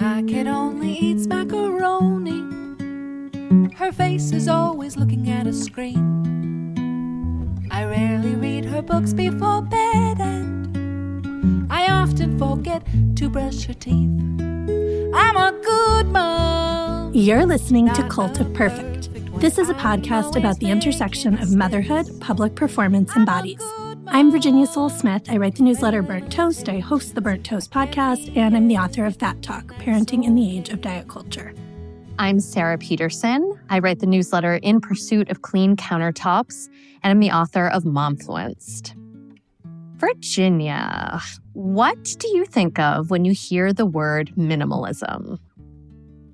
My kid only eats macaroni. Her face is always looking at a screen. I rarely read her books before bed, and I often forget to brush her teeth. I'm a good mom. You're listening to Cult of Perfect. This is a podcast about the intersection of motherhood, public performance, and bodies. I'm Virginia Sole-Smith. I write the newsletter Burnt Toast. I host the Burnt Toast podcast, and I'm the author of Fat Talk Parenting in the Age of Diet Culture. I'm Sara Petersen. I write the newsletter In Pursuit of Clean Countertops, and I'm the author of Momfluenced. Virginia, what do you think of when you hear the word minimalism?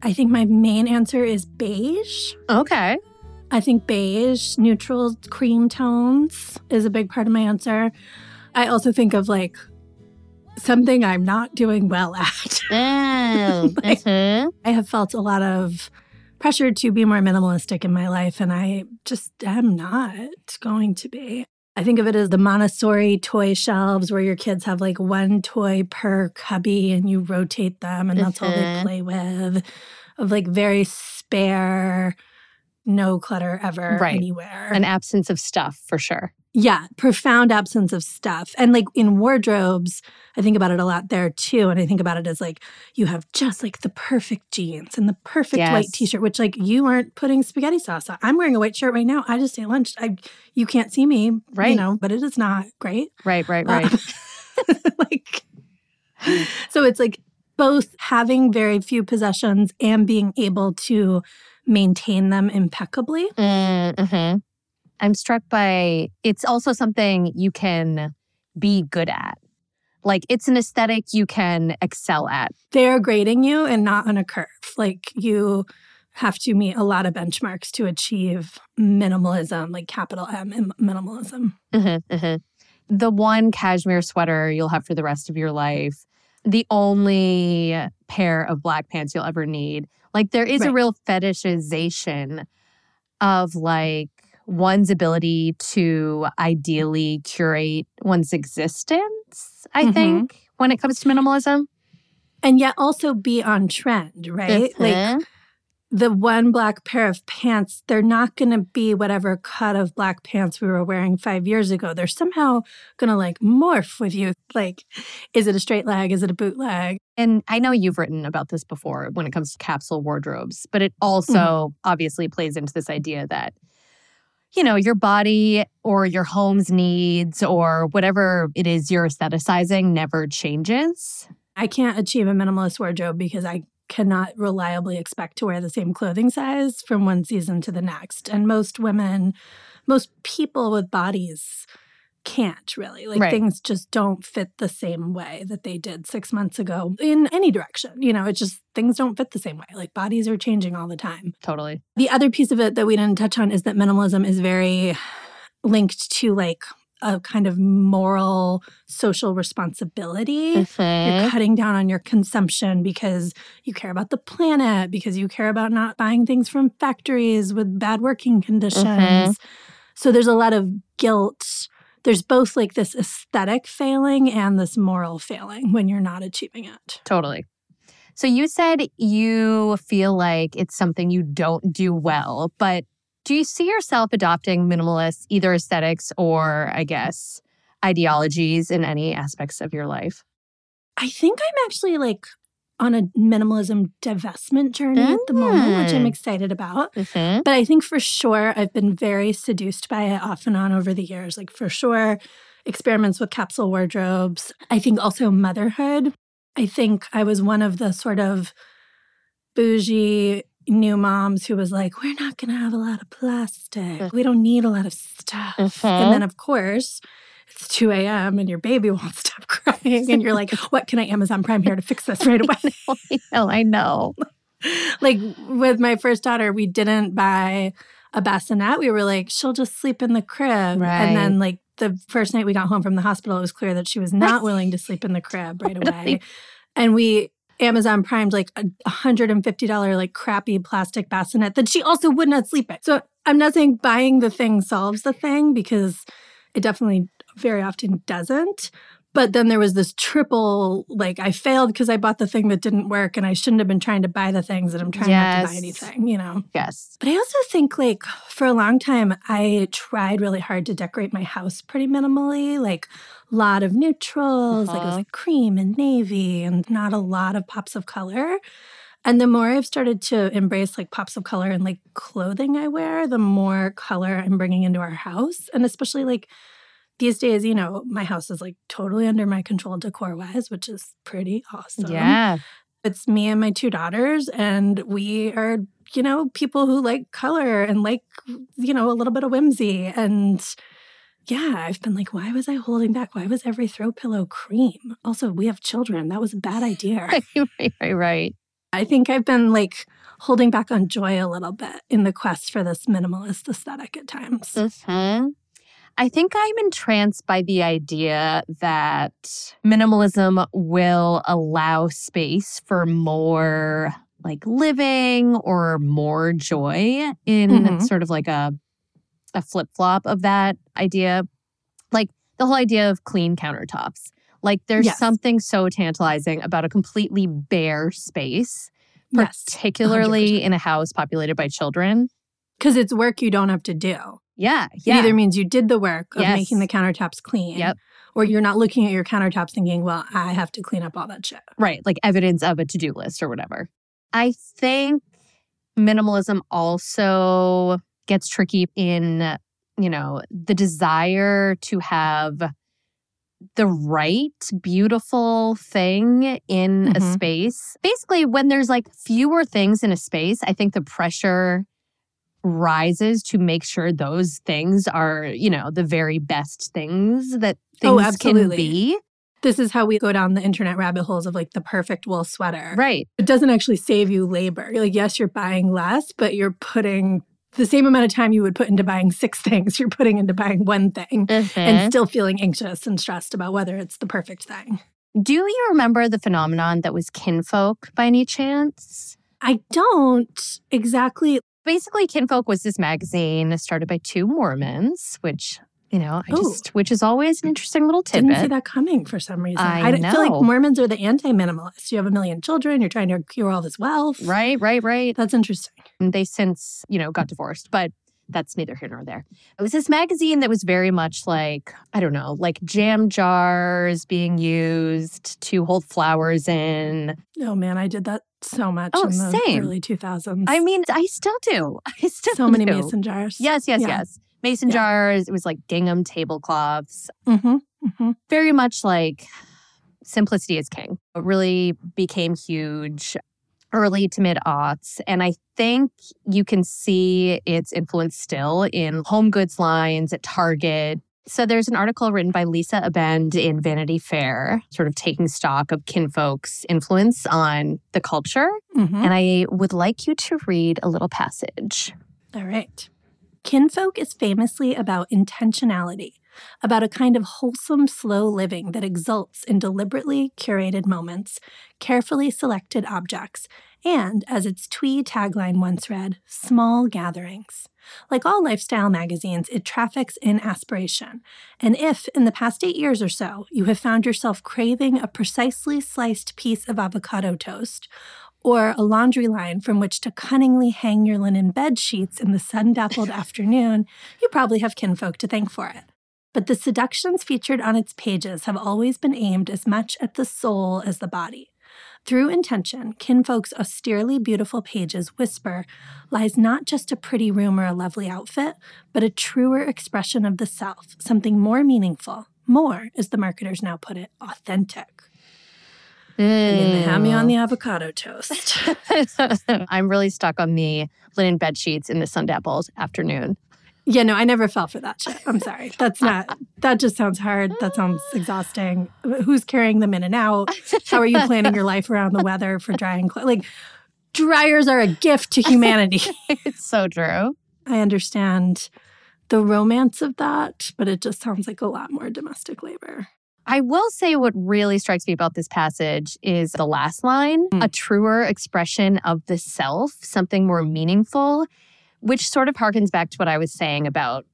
I think my main answer is beige. Okay. I think beige, neutral cream tones is a big part of my answer. I also think of like something I'm not doing well at. Oh, Like- mhm. I have felt a lot of pressure to be more minimalistic in my life, and I just am not going to be. I think of it as the Montessori toy shelves where your kids have like one toy per cubby and you rotate them, and that's all they Mhm. play with, of like very spare, no clutter ever Right. anywhere. An absence of stuff for sure. Yeah, profound absence of stuff. And like in wardrobes, I think about it a lot there too. And I think about it as like you have just like the perfect jeans and the perfect white t-shirt, which like you aren't putting spaghetti sauce on. I'm wearing a white shirt right now. I just ate lunch. I you can't see me, right? you know, but it is not great. Right, right, Uh, right. like so it's like both having very few possessions and being able to maintain them impeccably. hmm I'm struck by it's also something you can be good at. Like it's an aesthetic you can excel at. they're grading you and not on a curve. Like you have to meet a lot of benchmarks to achieve minimalism, like capital M in minimalism. Mm-hmm, mm-hmm. The one cashmere sweater you'll have for the rest of your life, the only pair of black pants you'll ever need. Like there is a real fetishization of like one's ability to ideally curate one's existence, I Mhm. think, when it comes to minimalism. And yet also be on trend, right? Like Mhm. The one black pair of pants, they're not going to be whatever cut of black pants we were wearing five years ago. They're somehow going to like morph with you. Like, is it a straight leg? Is it a bootleg? And I know you've written about this before when it comes to capsule wardrobes, but it also Mm-hmm. obviously plays into this idea that, you know, your body or your home's needs or whatever it is you're aestheticizing never changes. I can't achieve a minimalist wardrobe because I cannot reliably expect to wear the same clothing size from one season to the next. And most women, most people with bodies can't really. Like Right. things just don't fit the same way that they did six months ago in any direction. You know, it's just things don't fit the same way. Like bodies are changing all the time. Totally. The other piece of it that we didn't touch on is that minimalism is very linked to like a kind of moral social responsibility. You're cutting down on your consumption because you care about the planet, because you care about not buying things from factories with bad working conditions. Mhm. So there's a lot of guilt. There's both like this aesthetic failing and this moral failing when you're not achieving it. Totally. So you said you feel like it's something you don't do well, but do you see yourself adopting minimalist either aesthetics or I guess ideologies in any aspects of your life? I think I'm actually like on a minimalism divestment journey at the moment, which I'm Mm. excited about. Mm-hmm. But I think for sure I've been very seduced by it off and on over the years. Like for sure, experiments with capsule wardrobes. I think also motherhood. I think I was one of the sort of bougie new moms who was like, we're not going to have a lot of plastic. We don't need a lot of stuff. Mhm. And then, of course, it's 2 a.m. and your baby won't stop crying. And you're like, what can I Amazon Prime here to fix this right away? I know, I know. like with my first daughter, we didn't buy a bassinet. We were like, she'll just sleep in the crib. Right. And then like the first night we got home from the hospital, it was clear that she was not willing to sleep in the crib right away. And we Amazon primed like a $150 like crappy plastic bassinet that she also would not sleep in. So I'm not saying buying the thing solves the thing because it definitely very often doesn't. But then there was this triple, like I failed because I bought the thing that didn't work and I shouldn't have been trying to buy the things that I'm trying not to buy anything, you know? Yes. But I also think like for a long time, I tried really hard to decorate my house pretty minimally, like a lot of neutrals, like it was Uh-huh. like cream and navy and not a lot of pops of color. And the more I've started to embrace like pops of color and like clothing I wear, the more color I'm bringing into our house. And especially like these days, you know, my house is like totally under my control decor wise, which is pretty awesome. Yeah. It's me and my two daughters, and we are, you know, people who like color and like, you know, a little bit of whimsy. And yeah, I've been like, why was I holding back? Why was every throw pillow cream? Also, we have children. That was a bad idea. right, right, right. I think I've been like holding back on joy a little bit in the quest for this minimalist aesthetic at times. hmm I think I'm entranced by the idea that minimalism will allow space for more like living or more joy in Mhm. sort of like a a flip flop of that idea. Like the whole idea of clean countertops. Like there's Yes. something so tantalizing about a completely bare space, Yes, particularly in a house populated by children. Because it's work you don't have to do. Yeah, It yeah. either means you did the work of Yes. making the countertops clean. Yep. Or you're not looking at your countertops thinking, well, I have to clean up all that shit. Right, like evidence of a to do list or whatever. I think minimalism also gets tricky in, you know, the desire to have the right, beautiful thing in a Mhm. space. Basically, when there's like fewer things in a space, I think the pressure rises to make sure those things are, you know, the very best things that things Oh, can be. This is how we go down the internet rabbit holes of like the perfect wool sweater. Right. It doesn't actually save you labor. Like, yes, you're buying less, but you're putting the same amount of time you would put into buying six things, you're putting into buying one thing Mhm. and still feeling anxious and stressed about whether it's the perfect thing. Do you remember the phenomenon that was kinfolk by any chance? I don't exactly. Basically, Kinfolk was this magazine started by two Mormons, which, you know, I Ooh. just, which is always an interesting little Didn't see tidbit. that coming for some reason. I feel like. Mormons are the anti-minimalists. You have a million children. You're trying to accrue all this wealth. Right, right, right. That's interesting. And they since, you know, got divorced, but that's neither here nor there. It was this magazine that was very much like, I don't know, like jam jars being used to hold flowers in. Oh man, I did that so much Oh, in the same. early 2000s. I mean, I still do. I still do so many mason jars. Yes, yes, Yeah. yes. Mason Yeah. jars. It was like gingham tablecloths. Mm-hmm. Mm-hmm. Very much like simplicity is king. It really became huge early to mid aughts. And I think you can see its influence still in home goods lines at Target. So there's an article written by Lisa Abend in Vanity Fair, sort of taking stock of kinfolk's influence on the culture. Mm-hmm. And I would like you to read a little passage. All right. Kinfolk is famously about intentionality, about a kind of wholesome, slow living that exults in deliberately curated moments, carefully selected objects, and, as its twee tagline once read, small gatherings. Like all lifestyle magazines, it traffics in aspiration. And if, in the past eight years or so, you have found yourself craving a precisely sliced piece of avocado toast, or a laundry line from which to cunningly hang your linen bed sheets in the sun dappled afternoon, you probably have kinfolk to thank for it. But the seductions featured on its pages have always been aimed as much at the soul as the body. Through intention, kinfolk's austerely beautiful pages whisper lies not just a pretty room or a lovely outfit, but a truer expression of the self, something more meaningful, more, as the marketers now put it, authentic. And then they had me on the avocado toast. I'm really stuck on the linen bed sheets in the sun dappled afternoon. Yeah, no, I never fell for that shit. I'm sorry. That's not, that just sounds hard. That sounds exhausting. Who's carrying them in and out? How are you planning your life around the weather for drying clothes? Like, dryers are a gift to humanity. it's so true. I understand the romance of that, but it just sounds like a lot more domestic labor. I will say what really strikes me about this passage is the last line Mm. a truer expression of the self, something more meaningful, which sort of harkens back to what I was saying about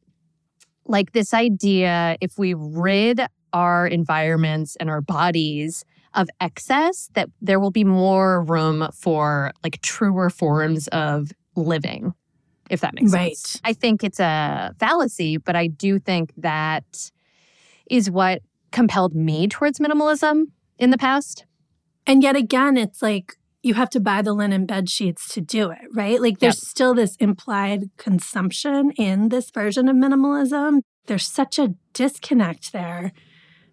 like this idea if we rid our environments and our bodies of excess, that there will be more room for like truer forms of living, if that makes Right. sense. I think it's a fallacy, but I do think that is what compelled me towards minimalism in the past. And yet again, it's like you have to buy the linen bed sheets to do it, right? Like there's still this implied consumption in this version of minimalism. There's such a disconnect there.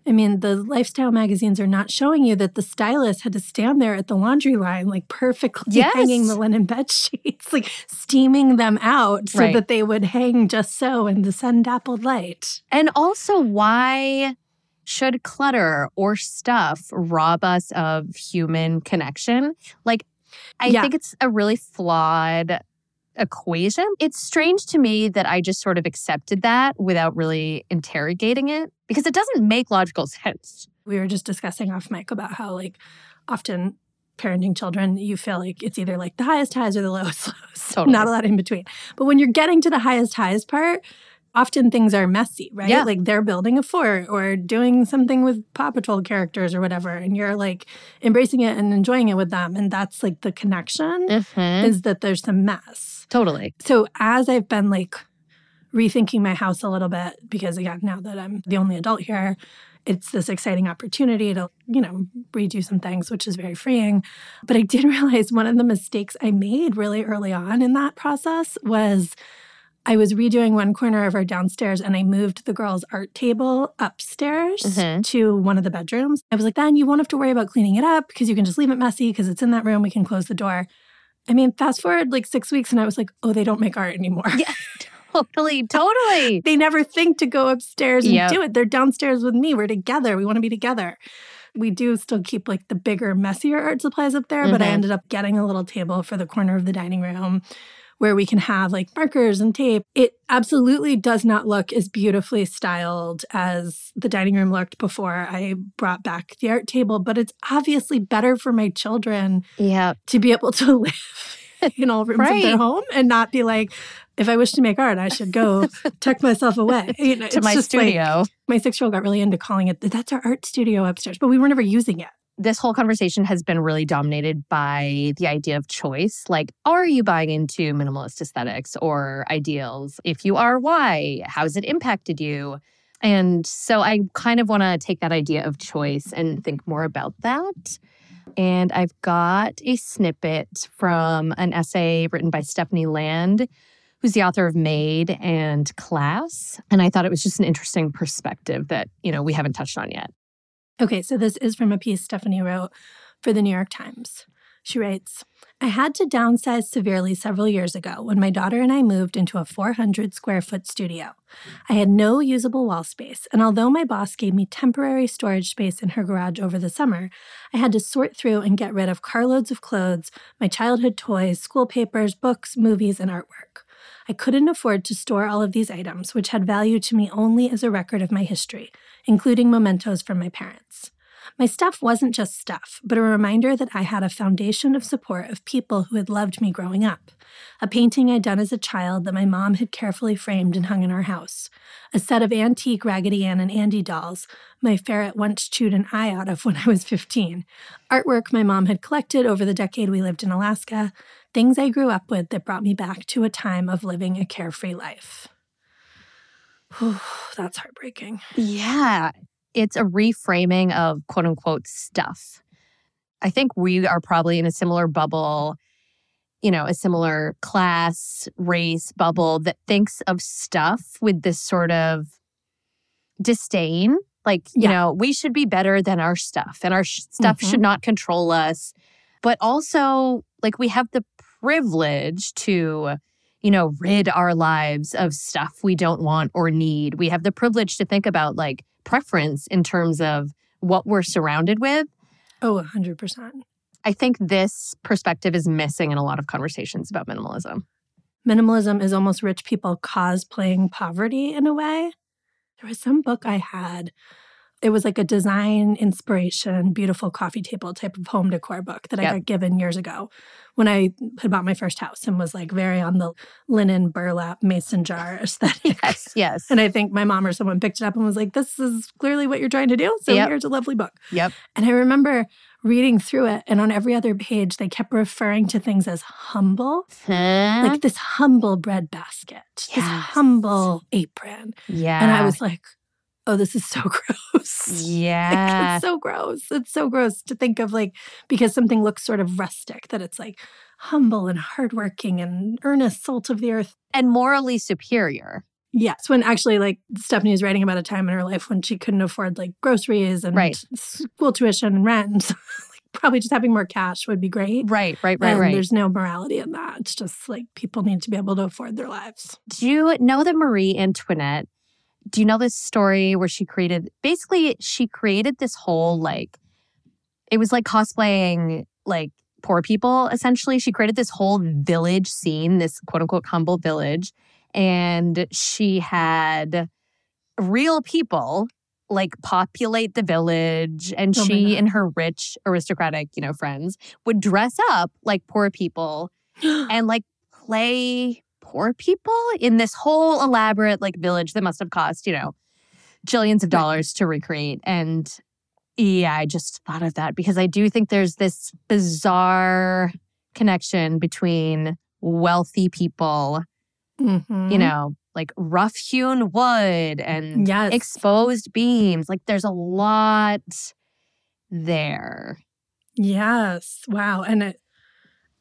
I mean, the lifestyle magazines are not showing you that the stylist had to stand there at the laundry line, like perfectly Yes. hanging the linen bed sheets, like steaming them out so Right. that they would hang just so in the sun dappled light. And also, why should clutter or stuff rob us of human connection? Like, I Yeah. think it's a really flawed equation. It's strange to me that I just sort of accepted that without really interrogating it because it doesn't make logical sense. we were just discussing off mic about how like often parenting children you feel like it's either like the highest highs or the lowest lows Totally. not a lot in between but when you're getting to the highest highs part often things are messy right Yeah. like they're building a fort or doing something with paw patrol characters or whatever and you're like embracing it and enjoying it with them and that's like the connection Mm-hmm. is that there's some mess Totally. so as I've been like rethinking my house a little bit, because again, now that I'm the only adult here, it's this exciting opportunity to, you know, redo some things, which is very freeing. But I did realize one of the mistakes I made really early on in that process was I was redoing one corner of our downstairs and I moved the girls' art table upstairs Mhm. to one of the bedrooms. I was like, then you won't have to worry about cleaning it up because you can just leave it messy because it's in that room. We can close the door. I mean, fast forward like six weeks and I was like, oh, they don't make art anymore. Yeah. Totally. Totally. they never think to go upstairs and Yep. do it. They're downstairs with me. We're together. We want to be together. We do still keep like the bigger, messier art supplies up there, but I Mhm. ended up getting a little table for the corner of the dining room where we can have like markers and tape. It absolutely does not look as beautifully styled as the dining room looked before I brought back the art table, but it's obviously better for my children Yeah. to be able to live in all rooms of their home and not be like, if I wish to make art, I should go tuck myself away. You know, To my just like- studio. my six year old got really into calling it that's our art studio upstairs, but we were never using it. This whole conversation has been really dominated by the idea of choice. Like, are you buying into minimalist aesthetics or ideals? If you are, why? How's it impacted you? And so I kind of want to take that idea of choice and think more about that. And I've got a snippet from an essay written by Stephanie Land, who's the author of Maid and Class. And I thought it was just an interesting perspective that, you know, we haven't touched on yet. Okay, so this is from a piece Stephanie wrote for the New York Times. She writes I had to downsize severely several years ago when my daughter and I moved into a 400 square foot studio. I had no usable wall space, and although my boss gave me temporary storage space in her garage over the summer, I had to sort through and get rid of carloads of clothes, my childhood toys, school papers, books, movies, and artwork. I couldn't afford to store all of these items, which had value to me only as a record of my history, including mementos from my parents. My stuff wasn't just stuff, but a reminder that I had a foundation of support of people who had loved me growing up. A painting I'd done as a child that my mom had carefully framed and hung in our house. A set of antique Raggedy Ann and Andy dolls my ferret once chewed an eye out of when I was 15. Artwork my mom had collected over the decade we lived in Alaska. Things I grew up with that brought me back to a time of living a carefree life. Whew, that's heartbreaking. Yeah. It's a reframing of quote unquote stuff. I think we are probably in a similar bubble, you know, a similar class, race bubble that thinks of stuff with this sort of disdain. Like, you Yeah. know, we should be better than our stuff and our sh- stuff Mhm. should not control us. But also, like, we have the privilege to, you know, rid our lives of stuff we don't want or need. We have the privilege to think about like preference in terms of what we're surrounded with. Oh, 100%. I think this perspective is missing in a lot of conversations about minimalism. minimalism is almost rich people cosplaying poverty in a way. There was some book I had it was like a design inspiration, beautiful coffee table type of home decor book that Yep. I got given years ago when I had bought my first house and was like very on the linen burlap mason jar aesthetic. Yes, yes. And I think my mom or someone picked it up and was like, this is clearly what you're trying to do. So Yep. here's a lovely book. Yep. And I remember reading through it, and on every other page, they kept referring to things as humble, Huh? like this humble bread basket, this humble apron. yeah. And I was like, oh, this is so gross. Like, yeah. it's so gross. It's so gross to think of like because something looks sort of rustic that it's like humble and hardworking and earnest salt of the earth. and morally superior. Yes, when actually like Stephanie was writing about a time in her life when she couldn't afford like groceries and Right. school tuition and rent. like, probably just having more cash would be great. Right, right, right, and right. There's no morality in that. It's just like people need to be able to afford their lives. Do you know that Marie Antoinette? Do you know this story where she created basically she created this whole like it was like cosplaying like poor people essentially. She created this whole village scene, this quote unquote humble village, and she had real people like populate the village and Oh she and her rich aristocratic, you know, friends would dress up like poor people and like play poor people in this whole elaborate like village that must have cost, you know, jillions of dollars to recreate. And yeah, I just thought of that because I do think there's this bizarre connection between wealthy people, Mhm. you know, like rough hewn wood and Yes. exposed beams. Like there's a lot there. Yes. Wow. And it,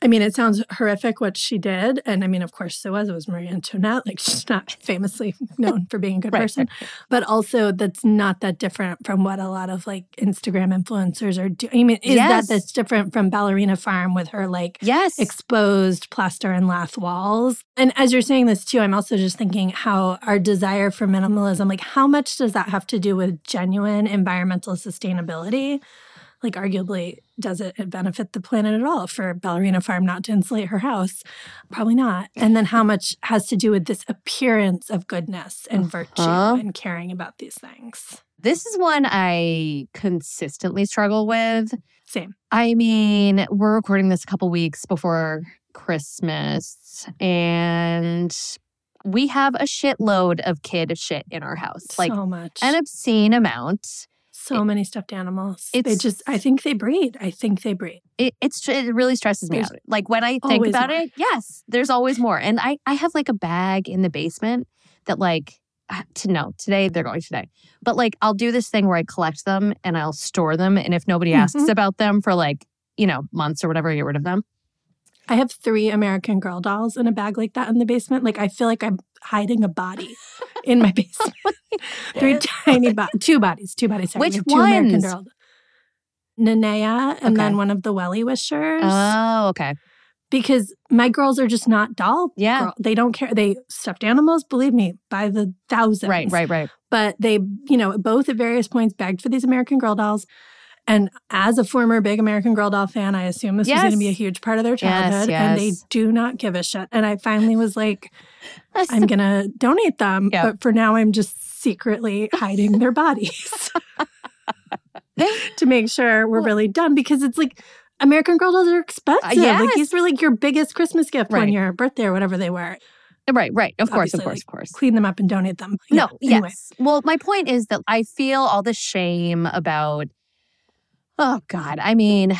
I mean, it sounds horrific what she did. And I mean, of course, it was. It was Marie Antoinette. Like, she's not famously known for being a good Right, person. But also, that's not that different from what a lot of like Instagram influencers are doing. I mean, is Yes. that that's different from Ballerina Farm with her like Yes. exposed plaster and lath walls. And as you're saying this too, I'm also just thinking how our desire for minimalism, like how much does that have to do with genuine environmental sustainability? Like arguably, does it benefit the planet at all for Ballerina Farm not to insulate her house? Probably not. And then how much has to do with this appearance of goodness and virtue Uh-huh. and caring about these things? This is one I consistently struggle with. Same. I mean, we're recording this a couple weeks before Christmas, and we have a shitload of kid shit in our house. Like so much. an obscene amount. So many stuffed animals. They just, I think they breed. I think they breed. It it's it really stresses me There's out. Like when I think about more. it, yes, there's always more. And I I have like a bag in the basement that like to no today they're going today, but like I'll do this thing where I collect them and I'll store them, and if nobody asks Mhm. about them for like you know months or whatever, I get rid of them. I have three American Girl dolls in a bag like that in the basement. Like I feel like I'm hiding a body in my basement. Oh three tiny bo- two bodies, two bodies. Sorry. Which two American ones? Girl. Nanea and then one of the WellieWishers. Oh, okay. because my girls are just not doll. Yeah. girl- They don't care. They stuffed animals, believe me, by the thousands. Right, right, right. But they, you know, both at various points begged for these American Girl dolls. And as a former big American Girl doll fan, I assume this was going to be a huge part of their Yes, childhood. And they do not give a shit. And I finally was like, I'm going to donate them. Yep. But for now, I'm just secretly hiding their bodies to make sure we're Well- really done because it's like American Girl dolls are uh, expensive. Like yes. these were like your biggest Christmas gift Right. on your birthday or whatever they were. Uh, right, right. Of course, of course, like, of course. Clean them up and donate them. No, Yeah, anyway. yes. Well, my point is that I feel all the shame about, oh God, I mean,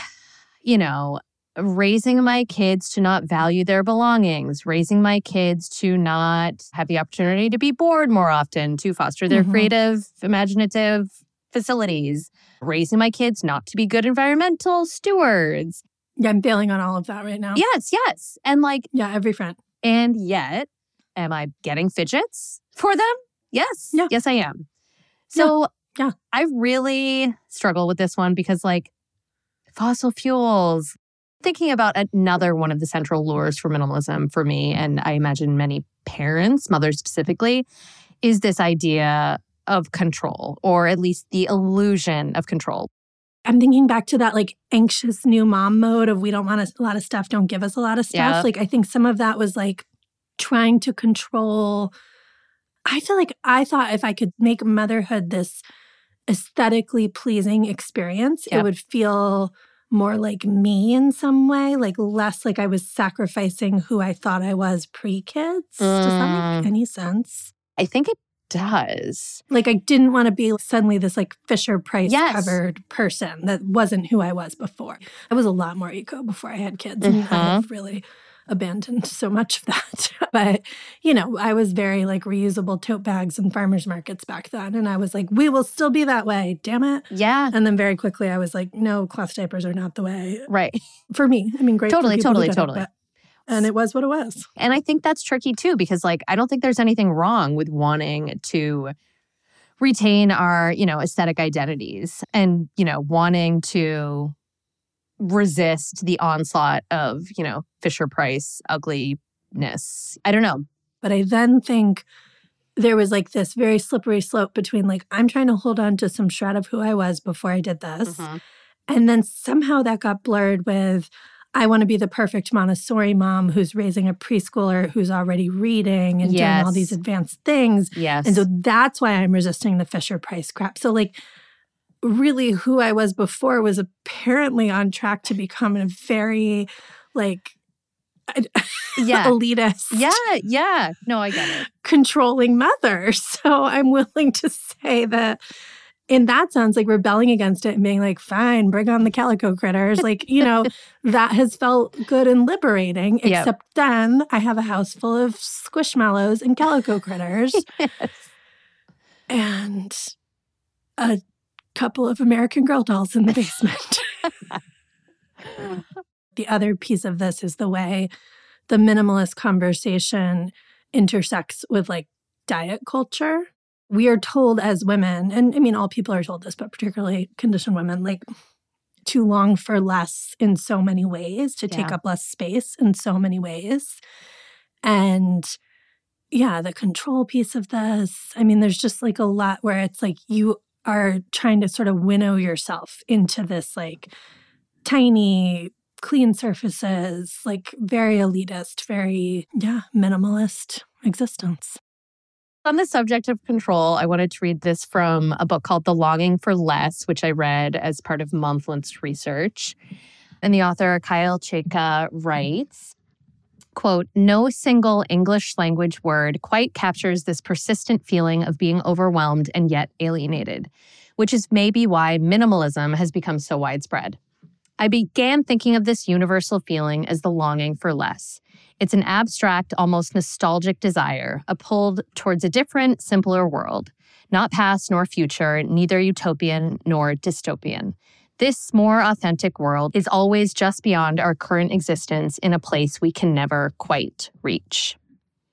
you know, raising my kids to not value their belongings, raising my kids to not have the opportunity to be bored more often, to foster their Mhm. creative, imaginative facilities, raising my kids not to be good environmental stewards. Yeah, I'm failing on all of that right now. Yes, yes. And like, Yeah, every front. and yet, am I getting fidgets for them? Yes. Yeah. Yes, I am. So, Yeah. I really struggle with this one because, like, fossil fuels, thinking about another one of the central lures for minimalism for me, and I imagine many parents, mothers specifically, is this idea of control, or at least the illusion of control. I'm thinking back to that like anxious new mom mode of we don't want a lot of stuff, don't give us a lot of stuff. Yeah. Like I think some of that was like trying to control. I feel like I thought if I could make motherhood this aesthetically pleasing experience. Yep. It would feel more like me in some way, like less like I was sacrificing who I thought I was pre kids. Does that Mm. make any sense? I think it does. Like I didn't want to be suddenly this like Fisher Price Yes. covered person that wasn't who I was before. I was a lot more eco before I had kids, and Uh-huh. I've really abandoned so much of that. but you know, I was very like reusable tote bags and farmers markets back then, and I was like, we will still be that way. Damn it. Yeah. And then very quickly, I was like, no, cloth diapers are not the way Right. for me. I mean, great. Totally, totally, it, totally. but- and it was what it was. And I think that's tricky too, because like I don't think there's anything wrong with wanting to retain our, you know, aesthetic identities and, you know, wanting to resist the onslaught of, you know, Fisher Price ugliness. I don't know. But I then think there was like this very slippery slope between like, I'm trying to hold on to some shred of who I was before I did this. Mm-hmm. And then somehow that got blurred with, I want to be the perfect Montessori mom who's raising a preschooler who's already reading and doing all these advanced things. Yes. And so that's why I'm resisting the Fisher Price crap. So, like, really, who I was before was apparently on track to become a very, like, yeah. elitist, Yeah. Yeah. No, I get it. controlling mother. So I'm willing to say that in that sense, like rebelling against it and being like, fine, bring on the calico critters. Like, you know, that has felt good and liberating. Yep. Except then I have a house full of squishmallows and calico critters and a couple of American Girl dolls in the basement. the other piece of this is the way the minimalist conversation intersects with like diet culture. We are told as women, and I mean, all people are told this, but particularly conditioned women, like to long for less in so many ways, to take up less space in so many ways. And yeah, the control piece of this. I mean, there's just like a lot where it's like you are trying to sort of winnow yourself into this like tiny, clean surfaces, like very elitist, very, yeah, minimalist existence. On the subject of control, I wanted to read this from a book called The Longing for Less, which I read as part of Momfluenced research. And the author, Kyle Chayka, writes, quote, no single English language word quite captures this persistent feeling of being overwhelmed and yet alienated, which is maybe why minimalism has become so widespread. I began thinking of this universal feeling as the longing for less. It's an abstract, almost nostalgic desire, a pull towards a different, simpler world, not past nor future, neither utopian nor dystopian. This more authentic world is always just beyond our current existence in a place we can never quite reach.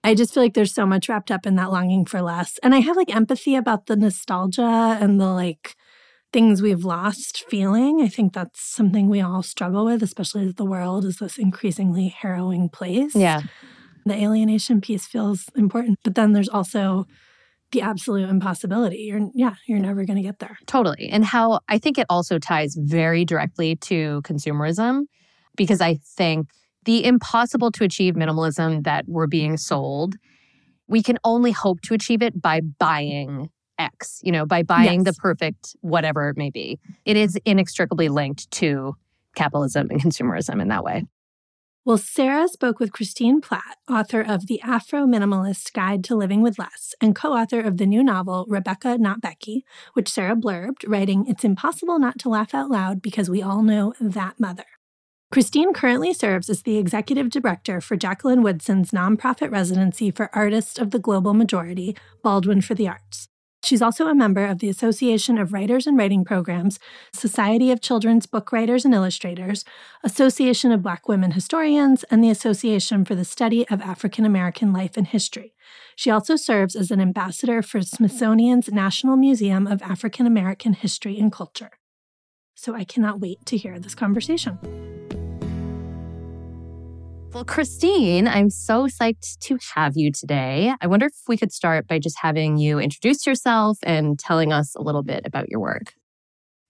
I just feel like there's so much wrapped up in that longing for less. And I have like empathy about the nostalgia and the like things we've lost feeling. I think that's something we all struggle with, especially as the world is this increasingly harrowing place. Yeah. The alienation piece feels important. But then there's also the absolute impossibility. You're yeah, you're never gonna get there. Totally. And how I think it also ties very directly to consumerism because I think the impossible to achieve minimalism that we're being sold, we can only hope to achieve it by buying X, you know, by buying the perfect whatever it may be. It is inextricably linked to capitalism and consumerism in that way. Well, Sara spoke with Christine Platt, author of The Afro Minimalist Guide to Living with Less, and co author of the new novel Rebecca Not Becky, which Sara blurbed, writing, It's impossible not to laugh out loud because we all know that mother. Christine currently serves as the executive director for Jacqueline Woodson's nonprofit residency for artists of the global majority, Baldwin for the Arts. She's also a member of the Association of Writers and Writing Programs, Society of Children's Book Writers and Illustrators, Association of Black Women Historians, and the Association for the Study of African American Life and History. She also serves as an ambassador for Smithsonian's National Museum of African American History and Culture. So I cannot wait to hear this conversation. Well, Christine, I'm so psyched to have you today. I wonder if we could start by just having you introduce yourself and telling us a little bit about your work.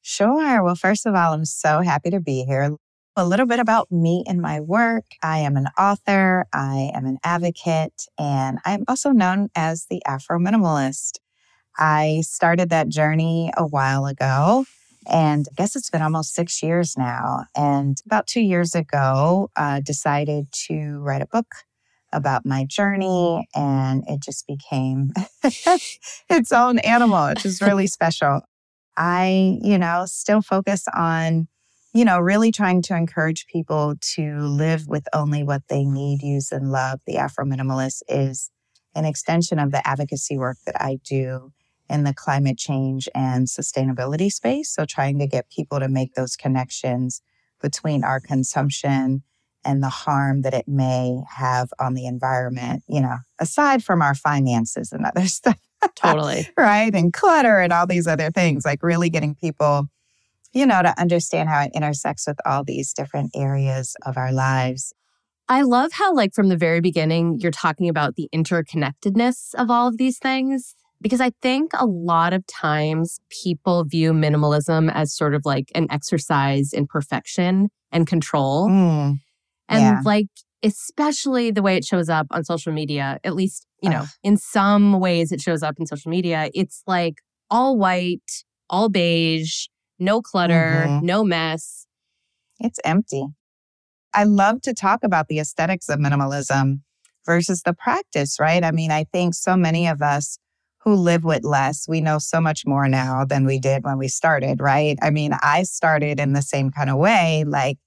Sure. Well, first of all, I'm so happy to be here. A little bit about me and my work. I am an author, I am an advocate, and I'm also known as the Afro Minimalist. I started that journey a while ago. And I guess it's been almost six years now. And about two years ago, uh, decided to write a book about my journey. And it just became its own animal, which is really special. I, you know, still focus on, you know, really trying to encourage people to live with only what they need, use, and love. The Afro Minimalist is an extension of the advocacy work that I do in the climate change and sustainability space. So, trying to get people to make those connections between our consumption and the harm that it may have on the environment, you know, aside from our finances and other stuff. Totally. right. And clutter and all these other things, like really getting people, you know, to understand how it intersects with all these different areas of our lives. I love how, like, from the very beginning, you're talking about the interconnectedness of all of these things. Because I think a lot of times people view minimalism as sort of like an exercise in perfection and control. Mm, And Yeah. like, especially the way it shows up on social media, at least, you know, in some ways it shows up in social media, it's like all white, all beige, no clutter, Mhm. no mess. it's empty. I love to talk about the aesthetics of minimalism versus the practice, right? I mean, I think so many of us who live with less, we know so much more now than we did when we started, right? I mean, I started in the same kind of way, like,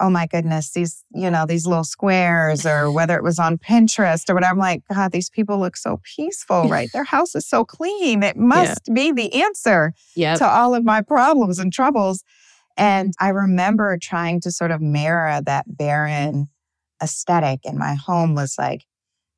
oh my goodness, these, you know, these little squares, or whether it was on Pinterest or whatever. I'm like, God, these people look so peaceful, right? Their house is so clean. It must be the answer Yep. to all of my problems and troubles. And I remember trying to sort of mirror that barren aesthetic. And my home was like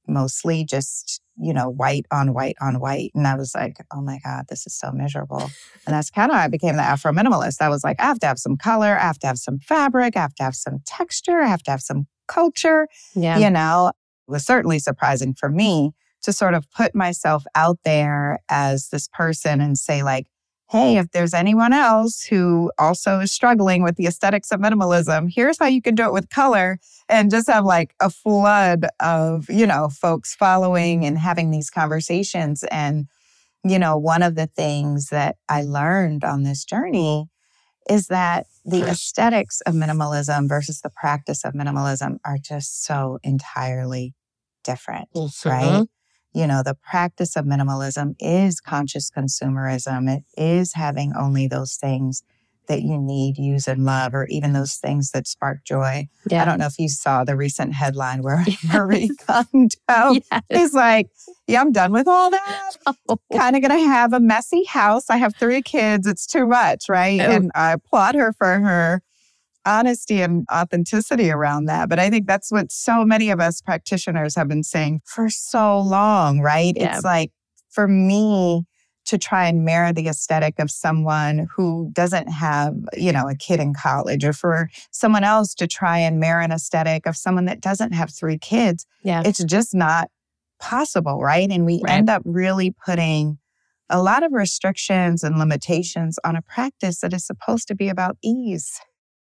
mostly just, you know, white on white on white. And I was like, oh my God, this is so miserable. and that's kind of how I became the Afro minimalist. I was like, I have to have some color, I have to have some fabric, I have to have some texture, I have to have some culture yeah. you know, it was certainly surprising for me to sort of put myself out there as this person and say, like, hey, if there's anyone else who also is struggling with the aesthetics of minimalism, here's how you can do it with color and just have like a flood of, you know, folks following and having these conversations. And, you know, one of the things that I learned on this journey is that the aesthetics of minimalism versus the practice of minimalism are just so entirely different, right? You know, the practice of minimalism is conscious consumerism. It is having only those things that you need, use, and love, or even those things that spark joy. Yeah. I don't know if you saw the recent headline where Marie Kondo Yes. is like, yeah, I'm done with all that kind of going to have a messy house. I have three kids. It's too much, right? Oh. And I applaud her for her honesty and authenticity around that. But I think that's what so many of us practitioners have been saying for so long, right? Yeah. It's like for me to try and mirror the aesthetic of someone who doesn't have, you know, a kid in college, or for someone else to try and mirror an aesthetic of someone that doesn't have three kids Yeah. it's just not possible, right? And we Right. end up really putting a lot of restrictions and limitations on a practice that is supposed to be about ease.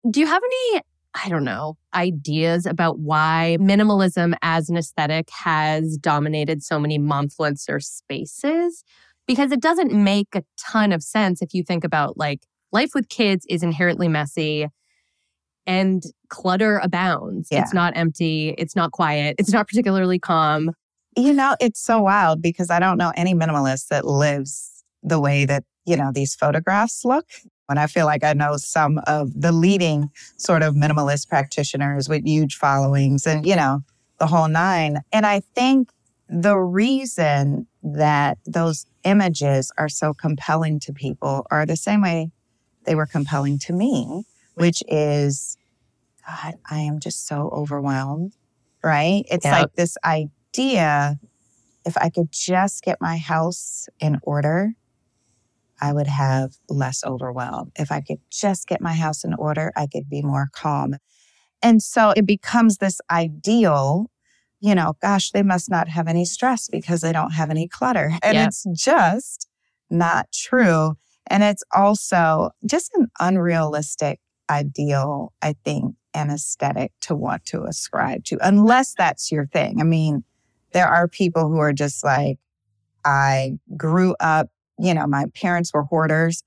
Do you have any, I don't know, ideas about why minimalism as an aesthetic has dominated so many momfluencer spaces? Because it doesn't make a ton of sense if you think about like life with kids is inherently messy and clutter abounds. Yeah. It's not empty, it's not quiet, it's not particularly calm. You know, it's so wild because I don't know any minimalist that lives the way that, you know, these photographs look. And I feel like I know some of the leading sort of minimalist practitioners with huge followings and, you know, the whole nine. And I think the reason that those images are so compelling to people are the same way they were compelling to me, which is, God, I am just so overwhelmed, right? It's Yeah. like this idea if I could just get my house in order, I would have less overwhelm. If I could just get my house in order, I could be more calm. And so it becomes this ideal, you know, gosh, they must not have any stress because they don't have any clutter. And Yeah. it's just not true. And it's also just an unrealistic ideal, I think, and aesthetic to want to ascribe to, unless that's your thing. I mean, there are people who are just like, I grew up, you know, my parents were hoarders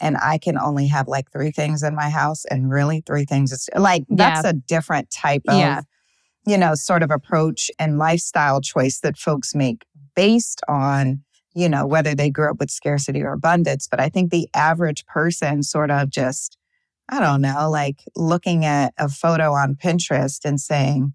and I can only have like three things in my house and really three things is like that's yeah. a different type of yeah. you know sort of approach and lifestyle choice that folks make based on you know whether they grew up with scarcity or abundance but I think the average person sort of just I don't know like looking at a photo on Pinterest and saying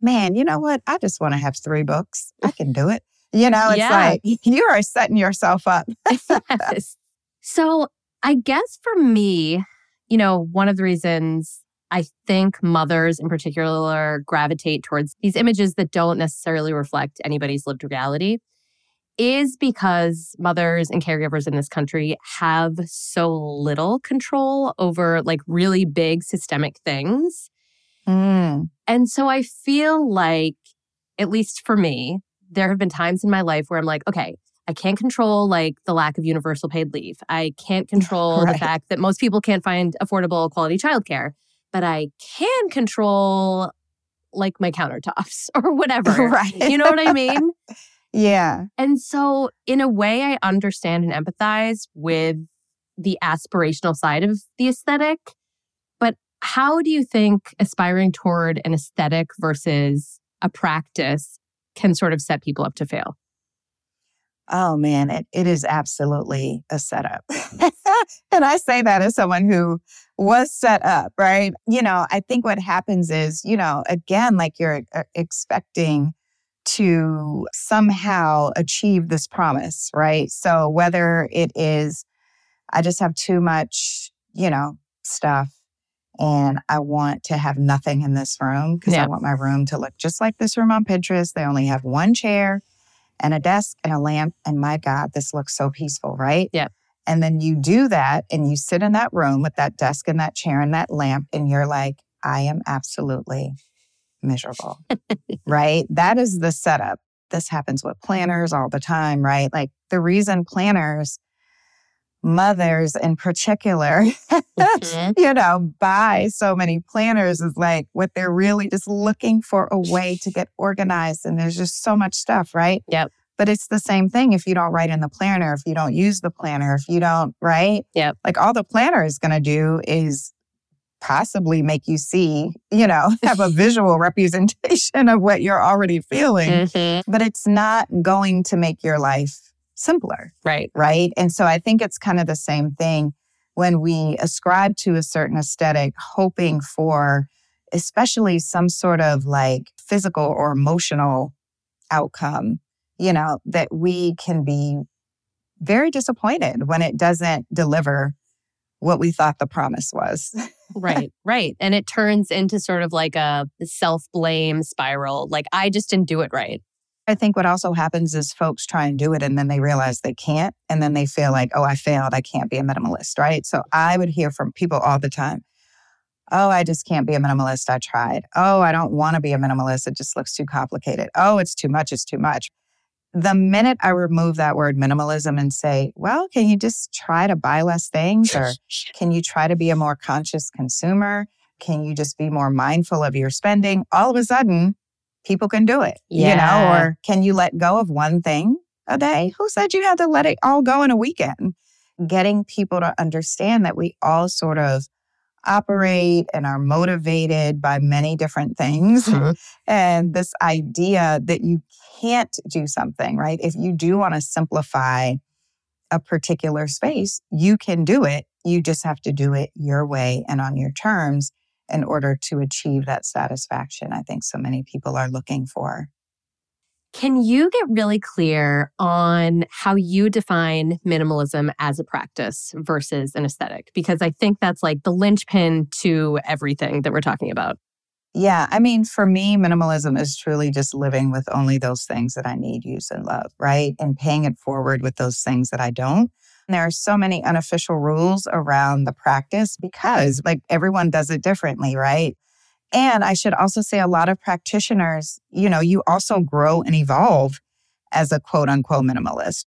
man you know what I just want to have three books I can do it you know it's yeah. like you are setting yourself up yes. So I guess for me, you know, one of the reasons I think mothers in particular gravitate towards these images that don't necessarily reflect anybody's lived reality is because mothers and caregivers in this country have so little control over like really big systemic things. Mm. And so I feel like, at least for me, there have been times in my life where I'm like, okay, I can't control like the lack of universal paid leave. I can't control right. the fact that most people can't find affordable quality childcare, but I can control like my countertops or whatever. Right. You know what I mean? yeah. And so in a way I understand and empathize with the aspirational side of the aesthetic, but how do you think aspiring toward an aesthetic versus a practice can sort of set people up to fail? Oh man, it, it is absolutely a setup. and I say that as someone who was set up, right? You know, I think what happens is, you know, again, like you're uh, expecting to somehow achieve this promise, right? So whether it is, I just have too much, you know, stuff and I want to have nothing in this room because yeah. I want my room to look just like this room on Pinterest. They only have one chair and a desk and a lamp. And my God, this looks so peaceful, right? Yeah. And then you do that and you sit in that room with that desk and that chair and that lamp, and you're like, I am absolutely miserable, right? That is the setup. This happens with planners all the time, right? Like the reason planners, mothers in particular, mm-hmm. you know, buy so many planners is like what they're really just looking for a way to get organized. And there's just so much stuff, right? Yep. But it's the same thing if you don't write in the planner, if you don't use the planner, if you don't, right? Yep. Like all the planner is going to do is possibly make you see, you know, have a visual representation of what you're already feeling. Mm-hmm. But it's not going to make your life simpler. Right. Right. And so I think it's kind of the same thing when we ascribe to a certain aesthetic, hoping for especially some sort of like physical or emotional outcome you know, that we can be very disappointed when it doesn't deliver what we thought the promise was. right, right. And it turns into sort of like a self blame spiral. Like, I just didn't do it right. I think what also happens is folks try and do it and then they realize they can't. And then they feel like, oh, I failed. I can't be a minimalist. Right. So I would hear from people all the time Oh, I just can't be a minimalist. I tried. Oh, I don't want to be a minimalist. It just looks too complicated. Oh, it's too much. It's too much the minute I remove that word minimalism and say, well, can you just try to buy less things? Or can you try to be a more conscious consumer? Can you just be more mindful of your spending? All of a sudden, people can do it, yeah. you know, or can you let go of one thing a day? Who said you had to let it all go in a weekend? Getting people to understand that we all sort of operate and are motivated by many different things. Mm-hmm. And this idea that you can't do something, right? If you do want to simplify a particular space, you can do it. You just have to do it your way and on your terms in order to achieve that satisfaction I think so many people are looking for. Can you get really clear on how you define minimalism as a practice versus an aesthetic? Because I think that's like the linchpin to everything that we're talking about. Yeah. I mean, for me, minimalism is truly just living with only those things that I need, use, and love, right? And paying it forward with those things that I don't. There are so many unofficial rules around the practice because, like, everyone does it differently, right? And I should also say, a lot of practitioners, you know, you also grow and evolve as a quote unquote minimalist.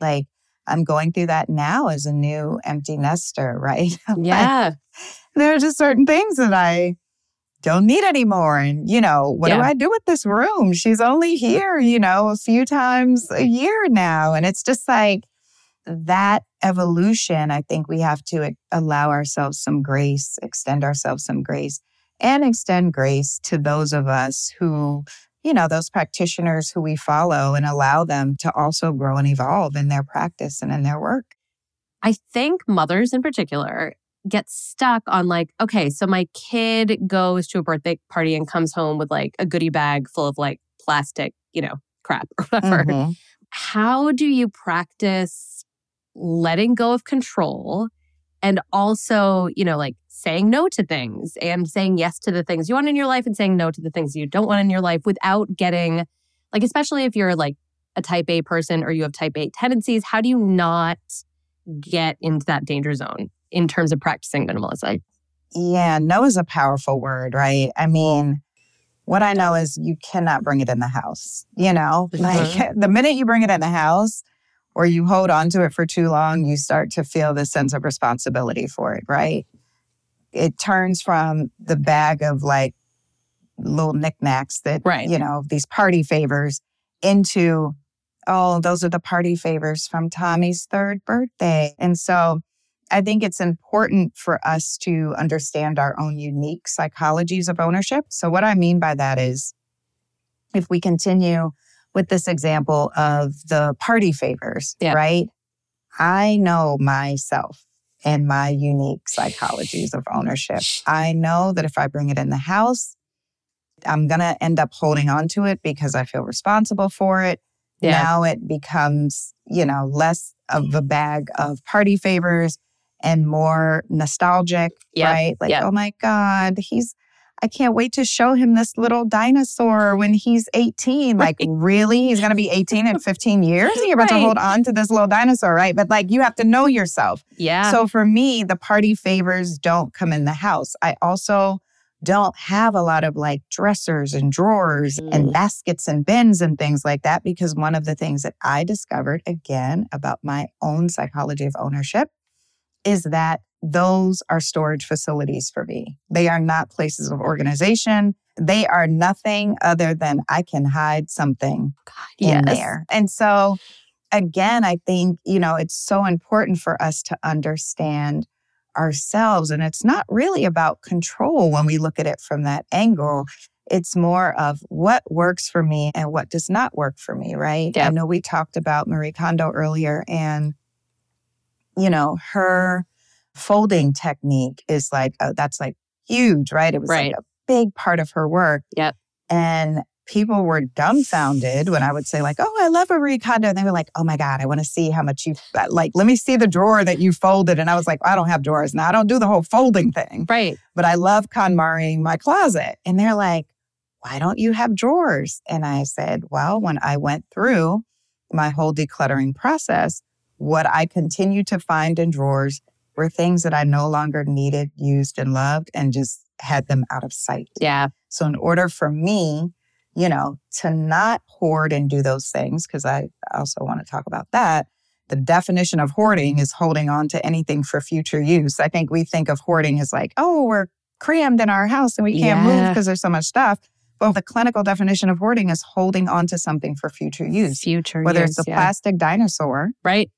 Like, I'm going through that now as a new empty nester, right? Yeah. like, there are just certain things that I don't need anymore. And, you know, what do I do with this room? She's only here, you know, a few times a year now. And it's just like that evolution. I think we have to allow ourselves some grace, extend ourselves some grace, and extend grace to those of us who, you know, those practitioners who we follow and allow them to also grow and evolve in their practice and in their work. I think mothers in particular get stuck on like, okay, so my kid goes to a birthday party and comes home with like a goodie bag full of like plastic, you know, crap or whatever. Mhm. How do you practice letting go of control and also, you know, like saying no to things and saying yes to the things you want in your life and saying no to the things you don't want in your life without getting like especially if you're like a type A person or you have type A tendencies, how do you not get into that danger zone in terms of practicing minimalism? Yeah, no is a powerful word, right? I mean, what I know is you cannot bring it in the house. You know, like mm-hmm. the minute you bring it in the house or you hold on to it for too long, you start to feel this sense of responsibility for it, right? It turns from the bag of like little knickknacks that, Right. you know, these party favors into, oh, those are the party favors from Tommy's third birthday. And so, I think it's important for us to understand our own unique psychologies of ownership. So, what I mean by that is if we continue with this example of the party favors, Yeah. right? I know myself and my unique psychologies of ownership. I know that if I bring it in the house, I'm going to end up holding on to it because I feel responsible for it. Yeah. Now it becomes, you know, less of a bag of party favors and more nostalgic, Yep, right? Like, yep. oh my God, he's, I can't wait to show him this little dinosaur when he's 18. Like, really? He's going to be 18 in 15 years? And you're about Right. to hold on to this little dinosaur, right? But like, you have to know yourself. Yeah. So for me, the party favors don't come in the house. I also don't have a lot of like dressers and drawers Mm. and baskets and bins and things like that because one of the things that I discovered again about my own psychology of ownership is that those are storage facilities for me. They are not places of organization. They are nothing other than I can hide something in there. And so, again, I think, you know, it's so important for us to understand ourselves. And it's not really about control when we look at it from that angle. It's more of what works for me and what does not work for me, right? I know we talked about Marie Kondo earlier, and, you know, her folding technique is like, oh, that's like huge, right? It was Right. like a big part of her work. Yep. And people were dumbfounded when I would say, like, oh, I love Marie Kondo. And they were like, oh my God, I want to see how much you, uh, like, let me see the drawer that you folded. And I was like, I don't have drawers now. I don't do the whole folding thing, Right. but I love KonMariing my closet. And they're like, why don't you have drawers? And I said, well, when I went through my whole decluttering process, what I continued to find in drawers were things that I no longer needed, used, and loved, and just had them out of sight. Yeah. So, in order for me, you know, to not hoard and do those things, because I also want to talk about that, the definition of hoarding is holding on to anything for future use. I think we think of hoarding as like, oh, we're crammed in our house and we can't move because there's so much stuff. Well, the clinical definition of hoarding is holding on to something for future use. Future Whether use, it's a yeah. plastic dinosaur Right.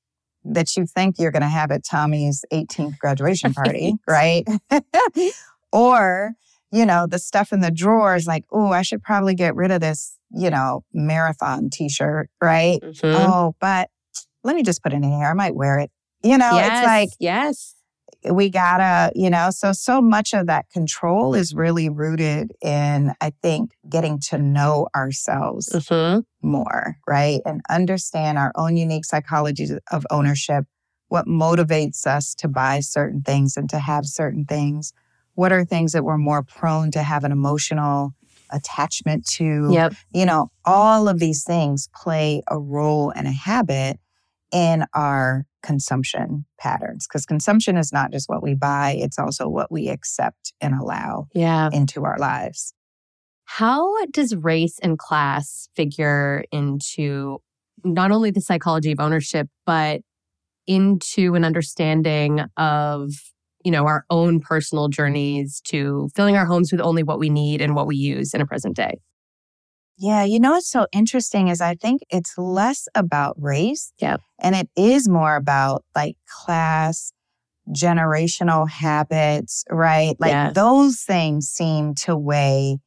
That you think you're going to have at Tommy's 18th graduation party, right? or, you know, the stuff in the drawers like, oh, I should probably get rid of this, you know, marathon t shirt, right? Mhm. Oh, but let me just put it in here. I might wear it. You know, yes. it's like yes. We gotta, you know, so, so much of that control is really rooted in, I think, getting to know ourselves Mhm. more, right? And understand our own unique psychologies of ownership, what motivates us to buy certain things and to have certain things. What are things that we're more prone to have an emotional attachment to? Yep. You know, all of these things play a role and a habit in our consumption patterns because consumption is not just what we buy, it's also what we accept and allow Yeah. into our lives. How does race and class figure into not only the psychology of ownership, but into an understanding of you know, our own personal journeys to filling our homes with only what we need and what we use in a present day. Yeah, you know what's so interesting is I think it's less about race. Yeah. And it is more about like class, generational habits, right? Like Yeah. those things seem to weigh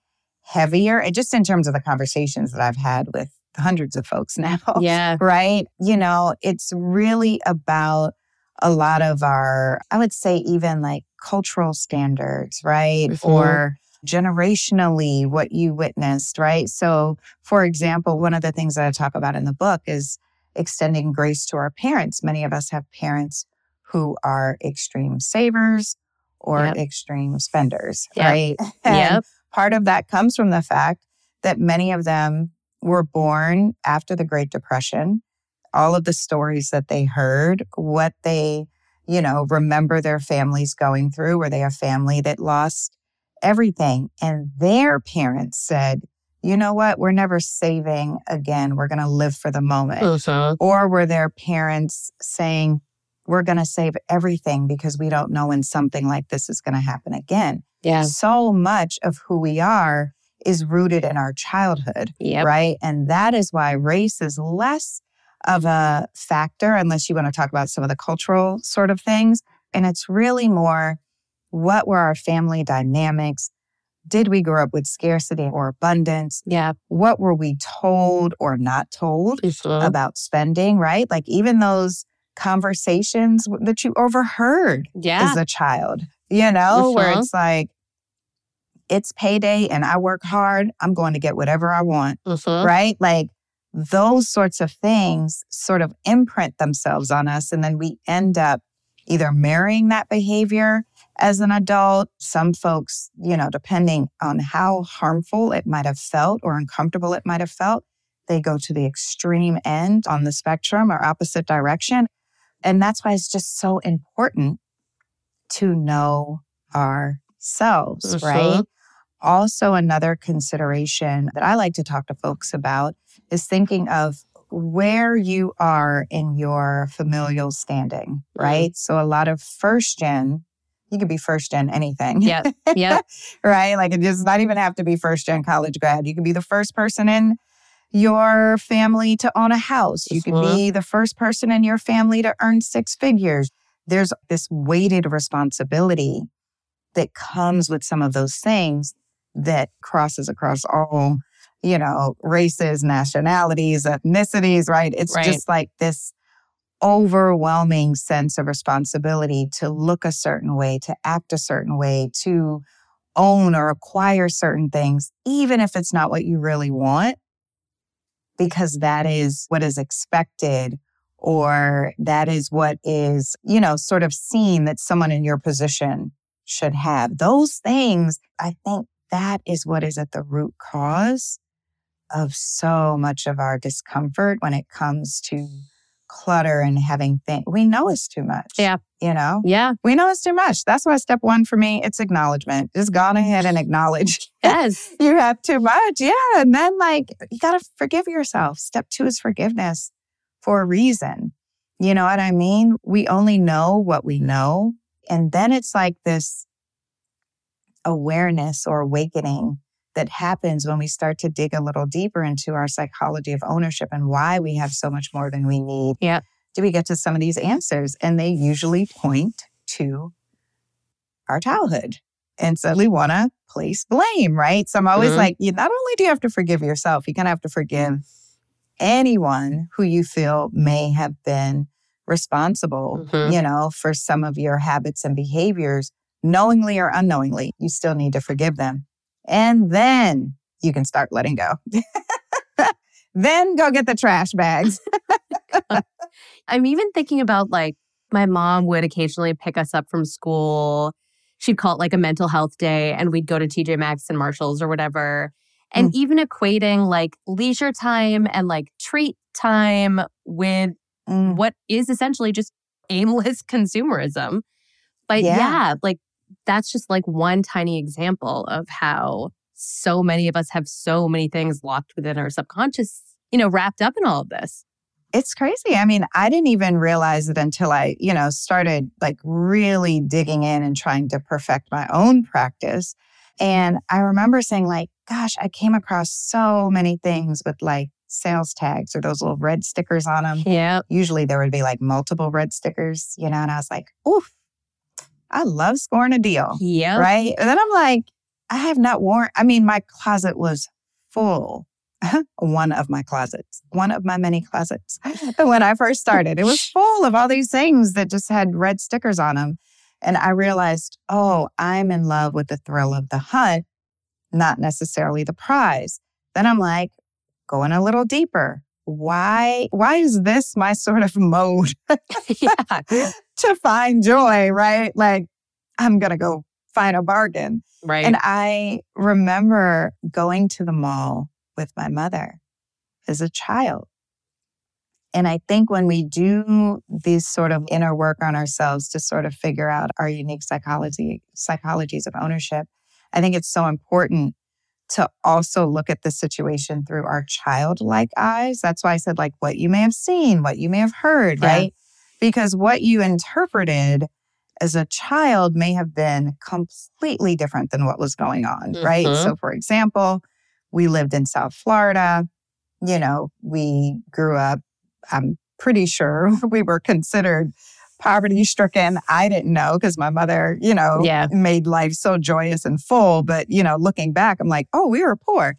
heavier. And just in terms of the conversations that I've had with hundreds of folks now. Yeah. right? You know, it's really about a lot of our, I would say, even like cultural standards, right? Mhm. Or generationally, what you witnessed, right? So, for example, one of the things that I talk about in the book is extending grace to our parents. Many of us have parents who are extreme savers or Yep. extreme spenders, Yep. right? And Yep. part of that comes from the fact that many of them were born after the Great Depression. All of the stories that they heard, what they, you know, remember their families going through, were they a family that lost everything? And their parents said, you know what? We're never saving again. We're going to live for the moment. Mhm. Or were their parents saying, we're going to save everything because we don't know when something like this is going to happen again? Yeah. so much of who we are is rooted in our childhood, Yep. right? And that is why race is less of a factor, unless you want to talk about some of the cultural sort of things. And it's really more what were our family dynamics? Did we grow up with scarcity or abundance? Yeah. What were we told or not told Mhm. about spending, right? Like even those conversations that you overheard Yeah. as a child, you know, where Mhm. it's like, it's payday and I work hard, I'm going to get whatever I want, Mhm. right? Like those sorts of things sort of imprint themselves on us. And then we end up either marrying that behavior as an adult. Some folks, you know, depending on how harmful it might have felt or uncomfortable it might have felt, they go to the extreme end on the spectrum or opposite direction. And that's why it's just so important to know ourselves, Mhm. right? Also, another consideration that I like to talk to folks about is thinking of where you are in your familial standing, right? So, a lot of first gen, you could be first gen anything. Yeah. Yeah. right? Like it does not even have to be first gen college grad. You could be the first person in your family to own a house. You could be the first person in your family to earn six figures. There's this weighted responsibility that comes with some of those things that crosses across all, you know, races, nationalities, ethnicities, right? It's Right. just like this overwhelming sense of responsibility to look a certain way, to act a certain way, to own or acquire certain things, even if it's not what you really want, because that is what is expected or that is what is, you know, sort of seen that someone in your position should have. Those things, I think that is what is at the root cause of so much of our discomfort when it comes to clutter and having things. We know it's too much. Yeah. You know? Yeah. We know it's too much. That's why step one for me, it's acknowledgement. Just go ahead and acknowledge Yes. you have too much. Yeah. And then, like, you got to forgive yourself. Step two is forgiveness for a reason. You know what I mean? We only know what we know. And then it's like this awareness or awakening that happens when we start to dig a little deeper into our psychology of ownership and why we have so much more than we need. Yeah. Do we get to some of these answers? And they usually point to our childhood. And so we want to place blame, right? So I'm always Mhm. like, you not only do you have to forgive yourself, you kind of have to forgive anyone who you feel may have been responsible, Mhm. you know, for some of your habits and behaviors, knowingly or unknowingly. You still need to forgive them. And then you can start letting go. then go get the trash bags. I'm even thinking about like my mom would occasionally pick us up from school. She'd call it like a mental health day, and we'd go to TJ Maxx and Marshalls or whatever. And even equating like leisure time and like treat time with Mm, what is essentially just aimless consumerism. But Yeah. yeah. like that's just like one tiny example of how so many of us have so many things locked within our subconscious, you know, wrapped up in all of this. It's crazy. I mean, I didn't even realize it until I, you know, started like really digging in and trying to perfect my own practice. And I remember saying, like, gosh, I came across so many things with like sales tags or those little red stickers on them. Yeah. Usually there would be like multiple red stickers, you know, and I was like, oof, I love scoring a deal. Yeah. Right. And then I'm like, I have not worn, I mean, my closet was full. one of my closets, one of my many closets. when I first started, it was full of all these things that just had red stickers on them. And I realized, oh, I'm in love with the thrill of the hunt, not necessarily the prize. Then I'm like, going a little deeper. Why, why is this my sort of mode to find joy, right? Like, I'm going to go find a bargain. Right. And I remember going to the mall with my mother as a child. And I think when we do these sort of inner work on ourselves to sort of figure out our unique psychology, psychologies of ownership, I think it's so important to also look at the situation through our childlike eyes. That's why I said, like, what you may have seen, what you may have heard, Yeah. right? Because what you interpreted as a child may have been completely different than what was going on, right? Mhm. So, for example, we lived in South Florida. You know, we grew up, I'm pretty sure we were considered poverty stricken. I didn't know because my mother, you know, Yeah. made life so joyous and full. But, you know, looking back, I'm like, oh, we were poor.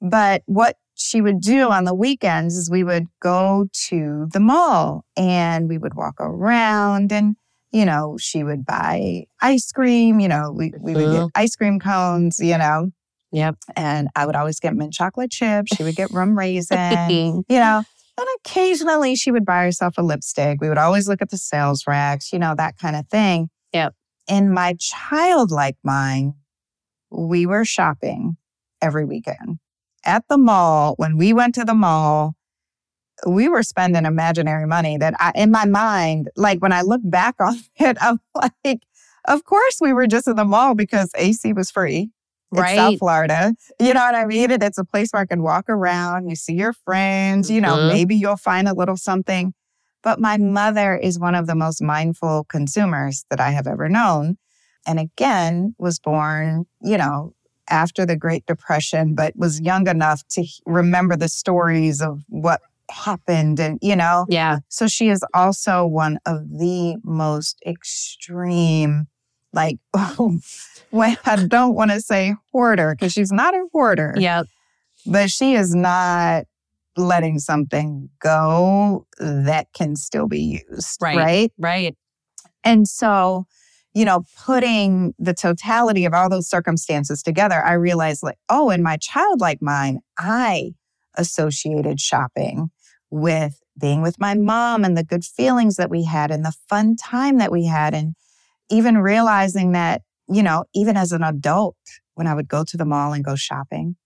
But what she would do on the weekends is we would go to the mall and we would walk around and, you know, she would buy ice cream, you know, we, we would get uh-huh. ice cream cones, you know, Yep. and I would always get mint chocolate chips. She would get rum raisin, you know. And occasionally she would buy herself a lipstick. We would always look at the sales racks, you know, that kind of thing. Yep. In my childlike mind, we were shopping every weekend. At the mall, when we went to the mall, we were spending imaginary money that I, in my mind, like when I look back on it, I'm like, of course we were just in the mall because AC was free. It's South Florida. You know what I mean? And it's a place where I can walk around, you see your friends, you know, Mhm. maybe you'll find a little something. But my mother is one of the most mindful consumers that I have ever known. And again, was born, you know, after the Great Depression, but was young enough to remember the stories of what happened and, you know, Yeah. so she is also one of the most extreme, like, when I don't want to say hoarder because she's not a hoarder, Yep. but she is not letting something go that can still be used. Right. Right. Right. And so, you know, putting the totality of all those circumstances together, I realized, like, oh, in my childlike mind, I associated shopping with being with my mom and the good feelings that we had and the fun time that we had. And even realizing that, you know, even as an adult, when I would go to the mall and go shopping,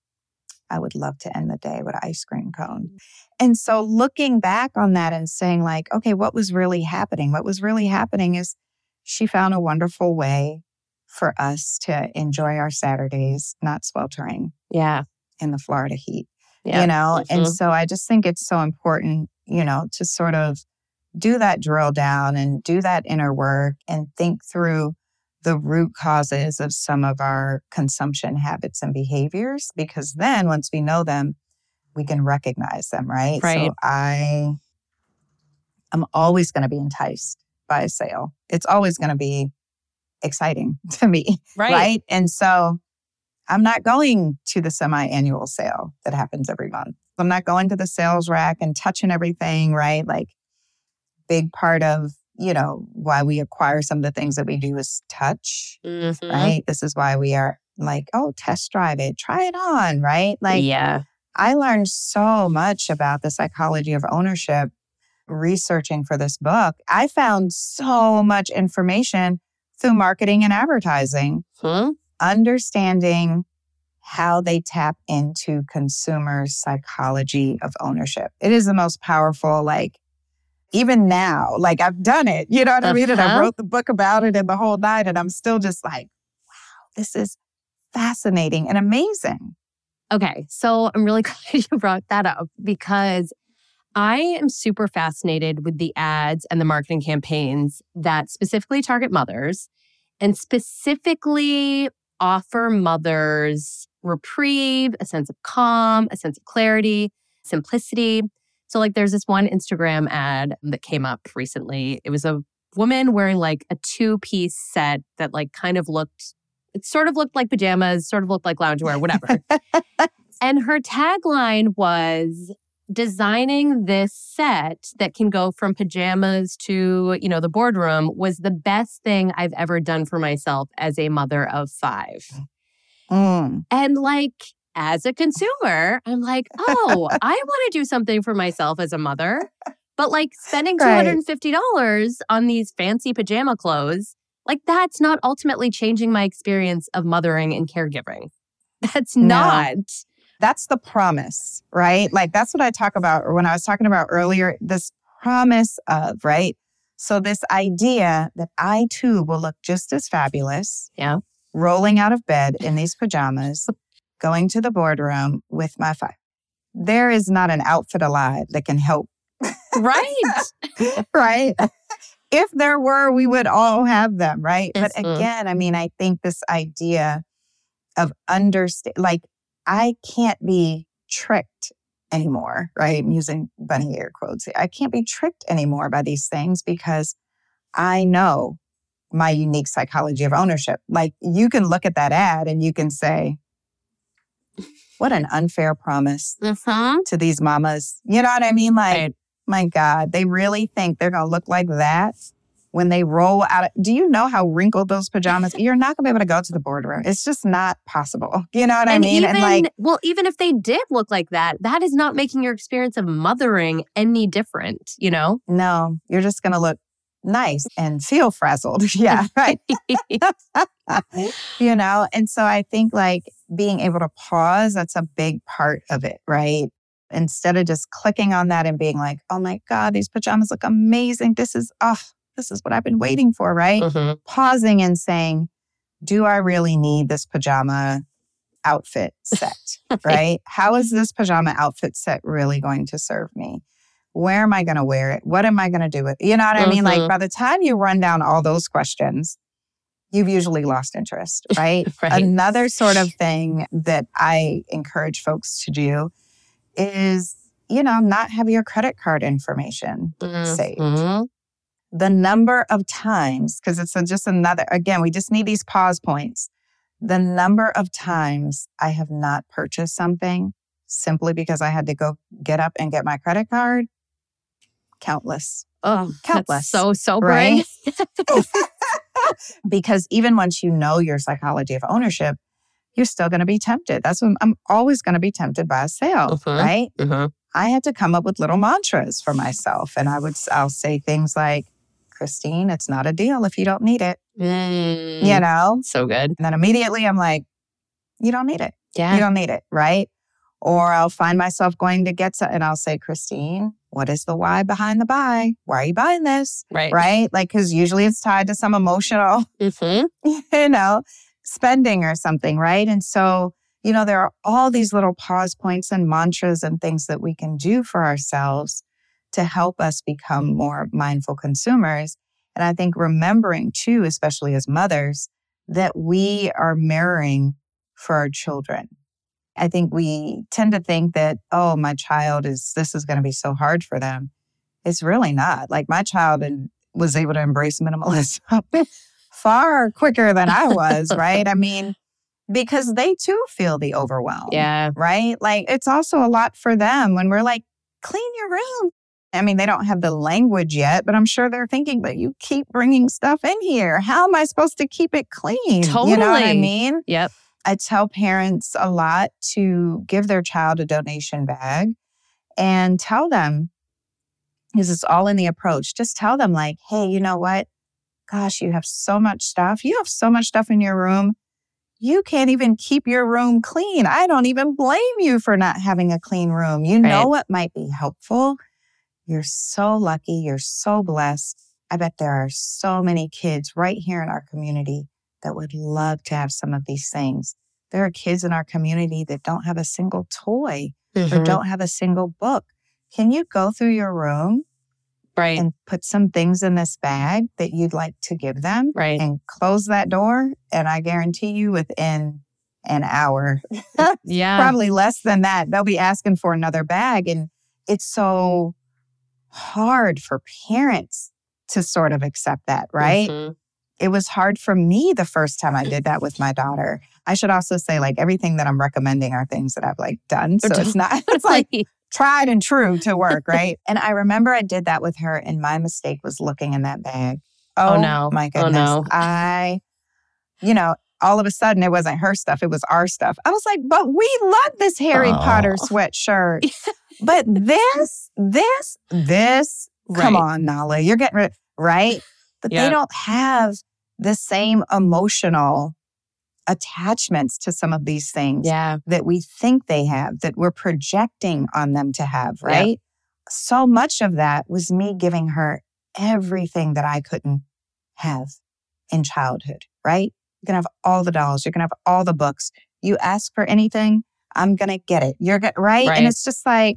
I would love to end the day with an ice cream cone. And so looking back on that and saying, like, okay, what was really happening? What was really happening is she found a wonderful way for us to enjoy our Saturdays, not sweltering Yeah. in the Florida heat, Yeah. you know? And Mhm. so I just think it's so important, you know, to sort of do that drill down and do that inner work and think through the root causes of some of our consumption habits and behaviors because then once we know them we can recognize them right? Right. so i i'm always going to be enticed by a sale. It's always going to be exciting to me Right. right? And so i'm not going to the semi-annual sale that happens every month. I'm not going to the sales rack and touching everything right? Like big part of you know why we acquire some of the things that we do is touch Mhm. right this is why we are like oh test drive it try it on right like yeah. i learned so much about the psychology of ownership researching for this book i found so much information through marketing and advertising Hmm? understanding how they tap into consumers' psychology of ownership. It is the most powerful, like, even now, like I've done it, you know what I mean? And I Uh-huh. wrote the book about it and the whole night, and I'm still just like, wow, this is fascinating and amazing. Okay. So I'm really glad you brought that up because I am super fascinated with the ads and the marketing campaigns that specifically target mothers and specifically offer mothers reprieve, a sense of calm, a sense of clarity, simplicity. So, like, there's this one Instagram ad that came up recently. It was a woman wearing like a two piece set that, like, kind of looked, it sort of looked like pajamas, sort of looked like loungewear, whatever. and her tagline was designing this set that can go from pajamas to, you know, the boardroom was the best thing I've ever done for myself as a mother of five. Mm. And like, as a consumer, I'm like, oh, I want to do something for myself as a mother. But like spending Right. $250 on these fancy pajama clothes, like that's not ultimately changing my experience of mothering and caregiving. That's No. not. That's the promise, right? Like that's what I talk about or when I was talking about earlier, this promise of, right? So this idea that I too will look just as fabulous. Yeah. Rolling out of bed in these pajamas, going to the boardroom with my five. There is not an outfit alive that can help Right. right? if there were, we would all have them, right? But Mhm. again, I mean, I think this idea of understand, like, I can't be tricked anymore, right? I'm using bunny ear quotes. I can't be tricked anymore by these things because I know my unique psychology of ownership. Like, you can look at that ad and you can say, what an unfair promise Mhm. to these mamas. You know what I mean? Like, Right. my God, they really think they're going to look like that when they roll out. Of, do you know how wrinkled those pajamas? You're not going to be able to go to the boardroom. It's just not possible. You know what I mean? even, and like, well, even if they did look like that, that is not making your experience of mothering any different, you know? no, you're just going to look nice and feel frazzled. yeah, right. you know, and so I think like being able to pause, that's a big part of it, right? Instead of just clicking on that and being like, oh my God, these pajamas look amazing. This is, oh, this is what I've been waiting for, right? Mhm. Pausing and saying, do I really need this pajama outfit set, right? How is this pajama outfit set really going to serve me? Where am I going to wear it? What am I going to do with it? You know what I mean? Like Mhm. by the time you run down all those questions, you've usually lost interest, right? Right. Another sort of thing that I encourage folks to do is, you know, not have your credit card information saved. Mhm. The number of times, because it's a, just another, again, we just need these pause points. The number of times I have not purchased something simply because I had to go get up and get my credit card, countless. Oh, Countless, that's so sober. right? because even once you know your psychology of ownership, you're still going to be tempted. That's when I'm always going to be tempted by a sale, Mhm. right? Mhm. I had to come up with little mantras for myself. And I would, I'll say things like, Christine, it's not a deal if you don't need it, Mm. you know? So good. And then immediately I'm like, you don't need it. Yeah. You don't need it, right? Or I'll find myself going to get some, and I'll say, Christine, what is the why behind the buy? Why are you buying this? right. Right? Like, because usually it's tied to some emotional Mhm. you know, spending or something, right? And so, you know, there are all these little pause points and mantras and things that we can do for ourselves to help us become more mindful consumers. And I think remembering too, especially as mothers, that we are mirroring for our children. I think we tend to think that, oh, my child is, this is going to be so hard for them. It's really not. Like my child and was able to embrace minimalism far quicker than I was, right? I mean, because they too feel the overwhelm. Yeah. Right? Like it's also a lot for them when we're like, clean your room. I mean, they don't have the language yet, but I'm sure they're thinking, but you keep bringing stuff in here. How am I supposed to keep it clean? Totally. You know what I mean? Yep. I tell parents a lot to give their child a donation bag and tell them, because it's all in the approach, just tell them, like, hey, you know what? Gosh, you have so much stuff. You have so much stuff in your room. You can't even keep your room clean. I don't even blame you for not having a clean room. You know what might be helpful? You're so lucky. You're so blessed. I bet there are so many kids right here in our community that would love to have some of these things. There are kids in our community that don't have a single toy or Mhm. don't have a single book. can you go through your room Right. and put some things in this bag that you'd like to give them right. and close that door? And I guarantee you within an hour, yeah. probably less than that, they'll be asking for another bag. And it's so hard for parents to sort of accept that, right? Mhm. It was hard for me the first time I did that with my daughter. I should also say, like, everything that I'm recommending are things that I've like done. So it's not, it's like tried and true to work, right? and I remember I did that with her, and my mistake was looking in that bag. Oh, Oh, no. My goodness. Oh, goodness. no. I, you know, all of a sudden it wasn't her stuff, it was our stuff. I was like, but we love this Harry Potter Oh. sweatshirt. but this, this, this, come on, Nala, you're getting rid, right? But Yeah. they don't have the same emotional attachments to some of these things Yeah. that we think they have, that we're projecting on them to have, Yeah. right? So much of that was me giving her everything that I couldn't have in childhood, right? You're going to have all the dolls, you're going to have all the books. You ask for anything, I'm going to get it. You're going right? Right. And it's just like,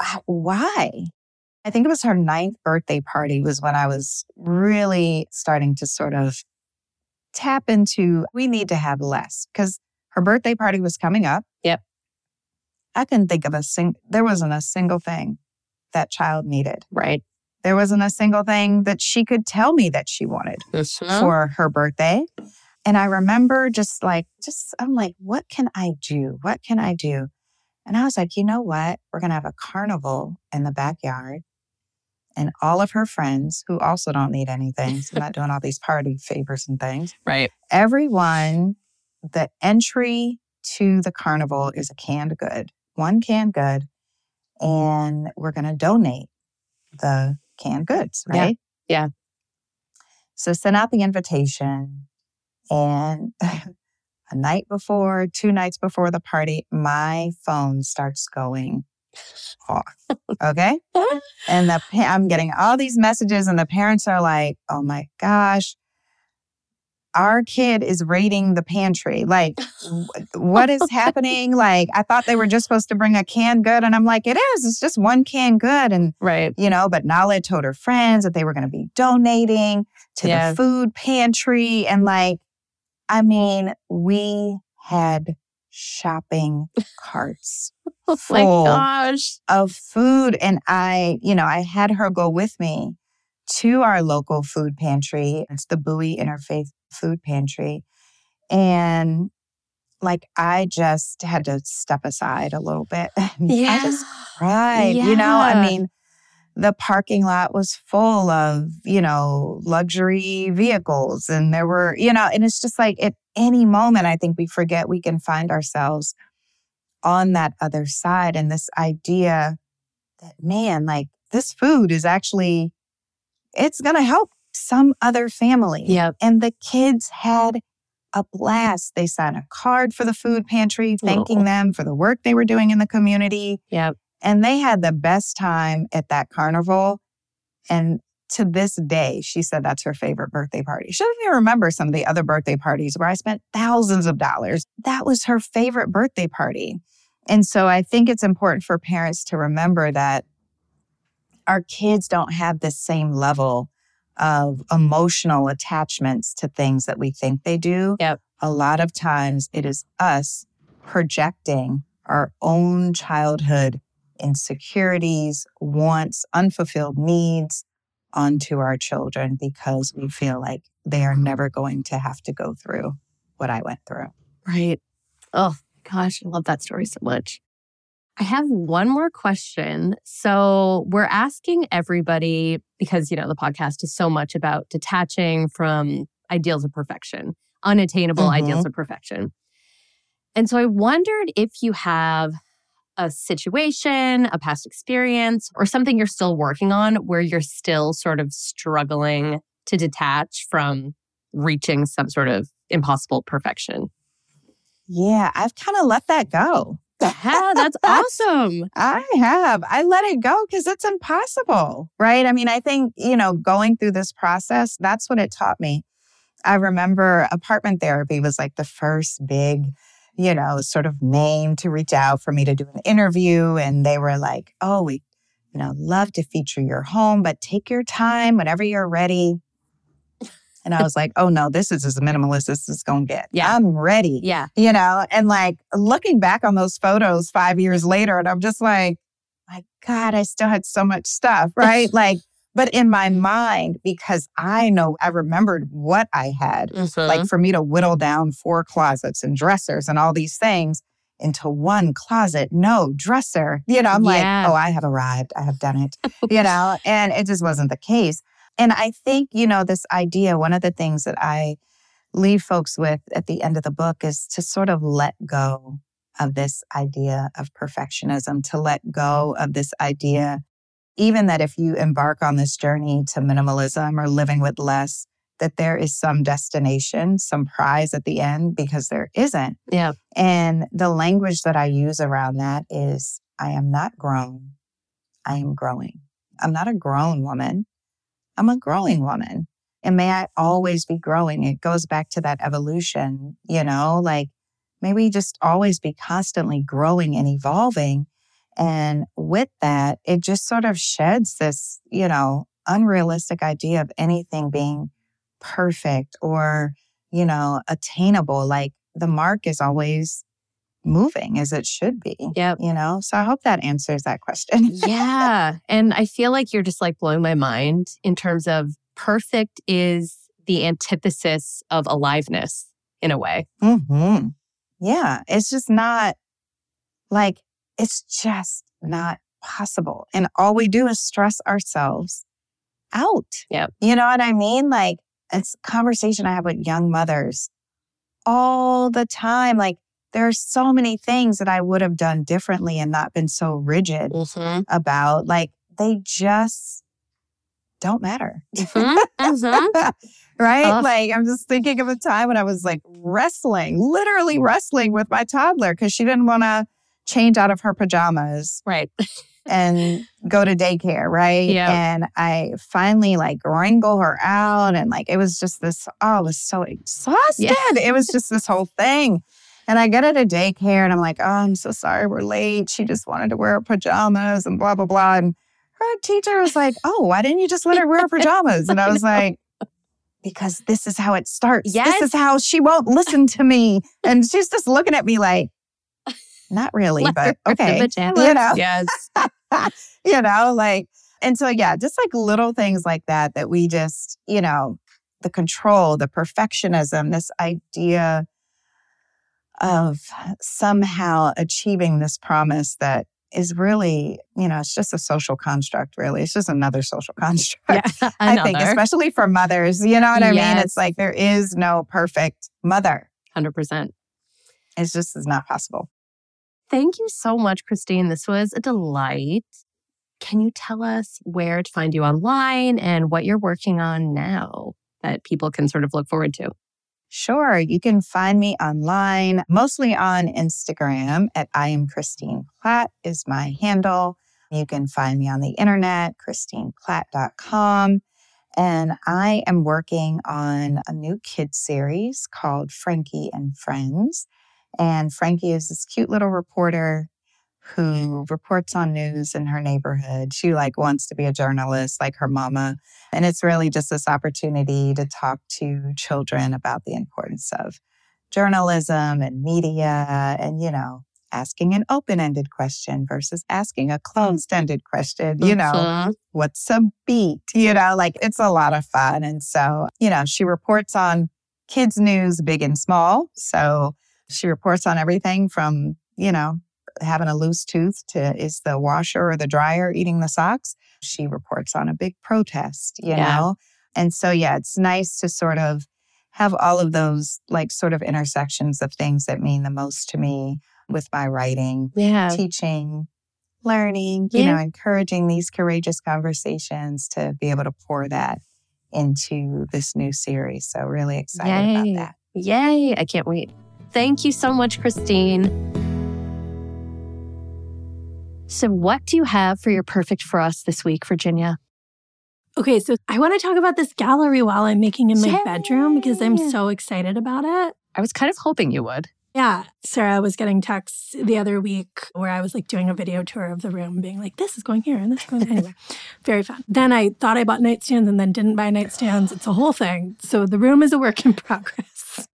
uh, why? I think it was her ninth birthday party was when I was really starting to sort of tap into we need to have less because her birthday party was coming up. Yep. I couldn't think of a sing there wasn't a single thing that child needed. Right. There wasn't a single thing that she could tell me that she wanted Mhm. for her birthday. And I remember just like, just, I'm like, what can I do? What can I do? And I was like, you know what? We're going to have a carnival in the backyard. And all of her friends who also don't need anything, so I'm not doing all these party favors and things. Right. Everyone, the entry to the carnival is a canned good, one canned good. And we're going to donate the canned goods, right? Yeah. So sent out the invitation. And a night before, two nights before the party, my phone starts going. Okay. and the pa- I'm getting all these messages, and the parents are like, oh my gosh, our kid is raiding the pantry. Like, what is happening? Like, I thought they were just supposed to bring a canned good. And I'm like, it is. It's just one canned good. And Right. you know, but Nala told her friends that they were going to be donating to Yeah. the food pantry. And like, I mean, we had shopping carts Oh my gosh. of food. And I, you know, I had her go with me to our local food pantry. It's the Bowie Interfaith Food Pantry. And like, I just had to step aside a little bit. Yeah. I just cried. You know, I mean, the parking lot was full of, you know, luxury vehicles. And there were, you know, and it's just like at any moment, I think we forget we can find ourselves on that other side. And this idea that, man, like this food is actually, it's going to help some other family. Yep. And the kids had a blast. They signed a card for the food pantry, thanking Oh. them for the work they were doing in the community. Yep. And they had the best time at that carnival. And to this day, she said that's her favorite birthday party. She doesn't even remember some of the other birthday parties where I spent thousands of dollars. That was her favorite birthday party. And so I think it's important for parents to remember that our kids don't have the same level of emotional attachments to things that we think they do. Yep. A lot of times it is us projecting our own childhood insecurities, wants, unfulfilled needs onto our children because we feel like they are never going to have to go through what I went through. Right. Oh gosh, I love that story so much. I have one more question. So, we're asking everybody because, you know, the podcast is so much about detaching from ideals of perfection, unattainable Mhm. ideals of perfection. And so, I wondered if you have a situation, a past experience, or something you're still working on where you're still sort of struggling to detach from reaching some sort of impossible perfection. Yeah, I've kind of let that go. Yeah, that's awesome. I have. I let it go because it's impossible, right? I mean, I think, you know, going through this process, that's what it taught me. I remember apartment therapy was like the first big you know, sort of name to reach out for me to do an interview. And they were like, oh, we, you know, love to feature your home, but take your time whenever you're ready. And I was like, oh no, this is as minimalist as it's going to get. Yeah. I'm ready. Yeah. You know, and like looking back on those photos five years later, and I'm just like, my God, I still had so much stuff, right? like, but in my mind, because I know I remembered what I had, Mhm. like for me to whittle down four closets and dressers and all these things into one closet, no dresser. You know, I'm Yeah. like, oh, I have arrived. I have done it, you know, and it just wasn't the case. And I think, you know, this idea, one of the things that I leave folks with at the end of the book is to sort of let go of this idea of perfectionism, to let go of this idea, even that if you embark on this journey to minimalism or living with less, that there is some destination, some prize at the end, because there isn't. Yeah. And the language that I use around that is I am not grown, I am growing. I'm not a grown woman, I'm a growing woman. And may I always be growing. It goes back to that evolution, you know, like may we just always be constantly growing and evolving. And with that, it just sort of sheds this, you know, unrealistic idea of anything being perfect or, you know, attainable. Like the mark is always moving as it should be. Yep. You know, so I hope that answers that question. yeah. And I feel like you're just like blowing my mind in terms of perfect is the antithesis of aliveness in a way. hmm Yeah, it's just not like, it's just not possible. And all we do is stress ourselves out. Yep. You know what I mean? Like, it's a conversation I have with young mothers all the time. Like, there are so many things that I would have done differently and not been so rigid Mm-hmm. about. Like, they just don't matter. Mhm, mhm. right? Like I'm just thinking of a time when I was like wrestling, literally wrestling with my toddler because she didn't want to change out of her pajamas Right. and go to daycare, right? Yeah. And I finally like wrangle her out and like it was just this, oh, I was so exhausted. It was just this whole thing. And I get her to daycare and I'm like, oh, I'm so sorry we're late. She just wanted to wear pajamas and blah, blah, blah. And her teacher was like, oh, why didn't you just let her wear pajamas? And I was like, because this is how it starts. Yes. This is how she won't listen to me. And she's just looking at me like, not really, but her wear the okay. You know? Yes. you know, like, and so, yeah, just like little things like that, that we just, you know, the control, the perfectionism, this idea of somehow achieving this promise that is really, you know, it's just a social construct, really. It's just another social construct. Yeah. I think, especially for mothers, you know what I mean? It's like there is no perfect mother. 100%. It's just is not possible. Thank you so much, Christine. This was a delight. Can you tell us where to find you online and what you're working on now that people can sort of look forward to? Sure. You can find me online, mostly on Instagram at I am Christine Platt is my handle. You can find me on the internet, christineplatt.com. And I am working on a new kid series called Frankie and Friends. And Frankie is this cute little reporter who reports on news in her neighborhood. She like wants to be a journalist like her mama. And it's really just this opportunity to talk to children about the importance of journalism and media and, you know, asking an open ended question versus asking a closed ended question. You know, Mhm. what's a beat? You know, like it's a lot of fun. And so, you know, she reports on kids' news, big and small. So she reports on everything from, you know, having a loose tooth to is the washer or the dryer eating the socks. She reports on a big protest, you Yeah. know? And so, yeah, it's nice to sort of have all of those like sort of intersections of things that mean the most to me with my writing, Yeah. teaching, learning, you Yeah. know, encouraging these courageous conversations to be able to pour that into this new series. So, really excited Yay. about that. Yay. I can't wait. Thank you so much, Christine. So, what do you have for your perfect for us this week, Virginia? Okay, so I want to talk about this gallery while I'm making in my Yay. bedroom because I'm so excited about it. I was kind of hoping you would. Yeah. Sara was getting texts the other week where I was like doing a video tour of the room, being like, this is going here and this is going there. Anyway, very fun. Then I thought I bought nightstands and then didn't buy nightstands. It's a whole thing. So the room is a work in progress.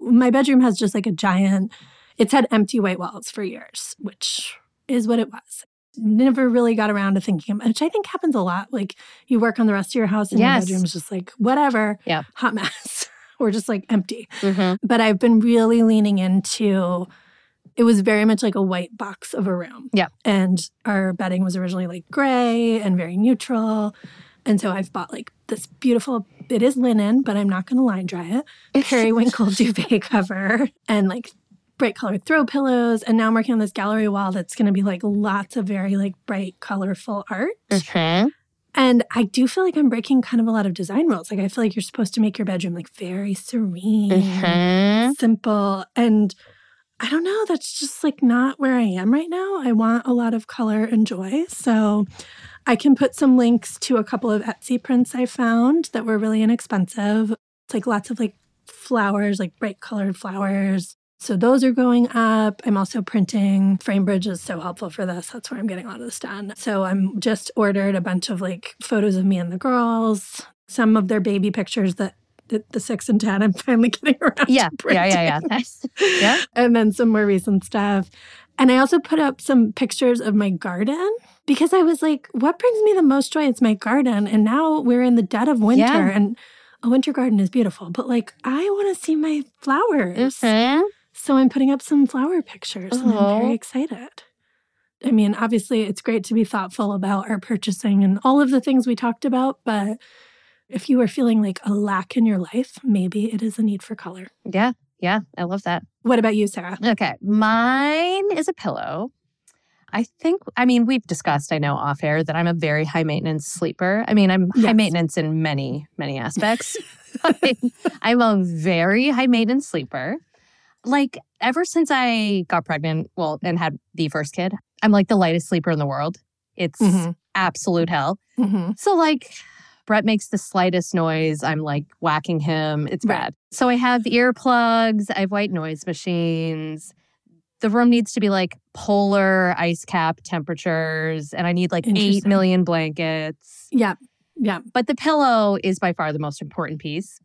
My bedroom has just like a giant, it's had empty white walls for years, which is what it was. Never really got around to thinking, about which I think happens a lot. Like you work on the rest of your house and Yes. your bedroom's just like, whatever, Yeah. hot mess, or just like empty Mm-hmm. but I've been really leaning into it was very much like a white box of a room. Yeah. And our bedding was originally like gray and very neutral. And so I've bought like this beautiful, it is linen, but I'm not going to line dry it, periwinkle duvet cover and like bright colored throw pillows. And now I'm working on this gallery wall that's going to be like lots of very like bright, colorful art. Mm-hmm. And I do feel like I'm breaking kind of a lot of design rules. Like I feel like you're supposed to make your bedroom like very serene Mm-hmm. simple and I don't know, that's just like not where I am right now. I want a lot of color and joy. So I can put some links to a couple of Etsy prints I found that were really inexpensive. It's like lots of like flowers, like bright colored flowers. So those are going up. I'm also printing. Framebridge is so helpful for this. That's where I'm getting a lot of this done. So I'm just ordered a bunch of like photos of me and the girls, some of their baby pictures that the, the six and ten I'm finally getting around Yeah. to Yeah. Yeah. Yeah. Nice. Yeah. and then some more recent stuff. And I also put up some pictures of my garden because I was like, what brings me the most joy? It's my garden. And now we're in the dead of winter Yeah. and a winter garden is beautiful, but like I want to see my flowers. Mm-hmm. So I'm putting up some flower pictures and I'm very excited. I mean, obviously, it's great to be thoughtful about our purchasing and all of the things we talked about, but if you are feeling like a lack in your life, maybe it is a need for color. Yeah. Yeah. I love that. What about you, Sara? Okay. Mine is a pillow. I think, I mean, we've discussed, I know off air, that I'm a very high maintenance sleeper. I mean, I'm high maintenance in many, many aspects. I'm a very high maintenance sleeper. Like, ever since I got pregnant, well, and had the first kid, I'm like the lightest sleeper in the world. It's Mhm. absolute hell. Mm-hmm. So, like, Brett makes the slightest noise. I'm like whacking him. It's Right. bad. So, I have earplugs, I have white noise machines. The room needs to be like polar ice cap temperatures, and I need like 8 million blankets. Yeah. Yeah. But the pillow is by far the most important piece.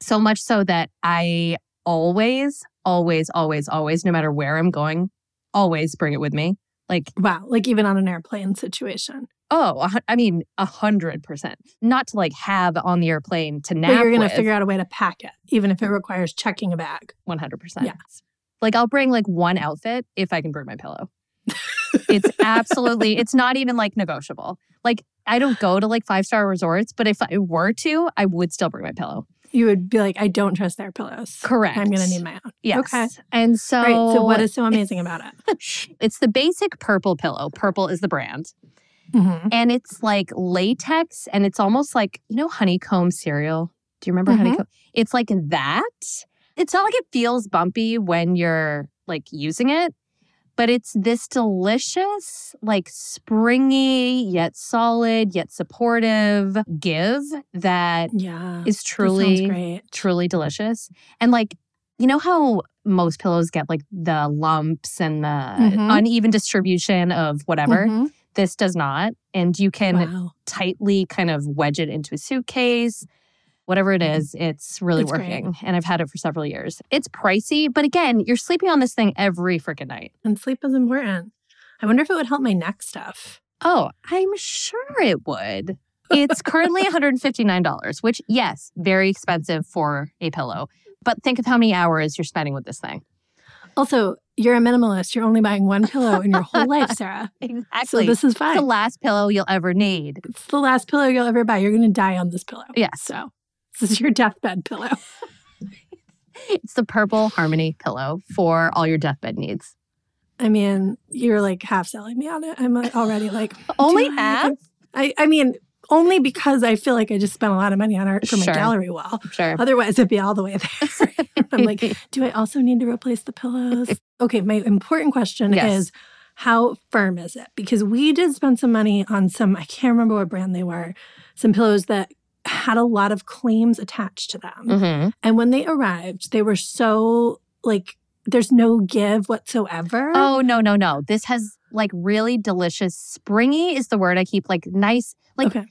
So much so that I always, always, always, always, no matter where I'm going, always bring it with me. Like, Wow. Like even on an airplane situation. oh, I mean, a hundred percent. Not to like have on the airplane to nap but you're going to figure out a way to pack it, even if it requires checking a bag. One hundred percent. Yeah. Like I'll bring like one outfit if I can bring my pillow. it's absolutely. It's not even like negotiable. Like I don't go to like five star resorts, but if I were to, I would still bring my pillow. You would be like, I don't trust their pillows. Correct. I'm going to need my own. Yes. Okay. And so, right. So what is so amazing about it? it's the basic purple pillow. Purple is the brand. Mhm. And it's like latex and it's almost like, you know, honeycomb cereal. Do you remember Mhm. honeycomb? It's like that. It's not like it feels bumpy when you're like using it, but it's this delicious, like springy, yet solid, yet supportive give that Yeah. is truly, great. truly delicious. And like, you know how most pillows get like the lumps and the Mhm. uneven distribution of whatever? Mhm. This does not. And you can Wow. tightly kind of wedge it into a suitcase. Whatever it mm-hmm. is, it's really It's great. working. And I've had it for several years. It's pricey, but again, you're sleeping on this thing every freaking night. And sleep is important. I wonder if it would help my neck stuff. Oh, I'm sure it would. It's currently $159, which, yes, very expensive for a pillow. But think of how many hours you're spending with this thing. Also, you're a minimalist. You're only buying one pillow in your whole life, Sara. So Exactly. this is it's the last pillow you'll ever need. It's the last pillow you'll ever buy. You're going to die on this pillow. Yes. So this is your deathbed pillow. It's the purple harmony pillow for all your deathbed needs. I mean, you're like half selling me on it. I'm uh, already like, Only half? I, I mean, only because I feel like I just spent a lot of money on art for my Sure. gallery wall. Sure. Otherwise, it'd be all the way there. I'm like, do I also need to replace the pillows? Okay, my important question Yes. is how firm is it? Because we did spend some money on some, I can't remember what brand they were, some pillows that had a lot of claims attached to them. Mhm. And when they arrived, they were so like there's no give whatsoever. Oh, no, no, no. This has like really delicious, springy is the word I keep like nice. Like okay.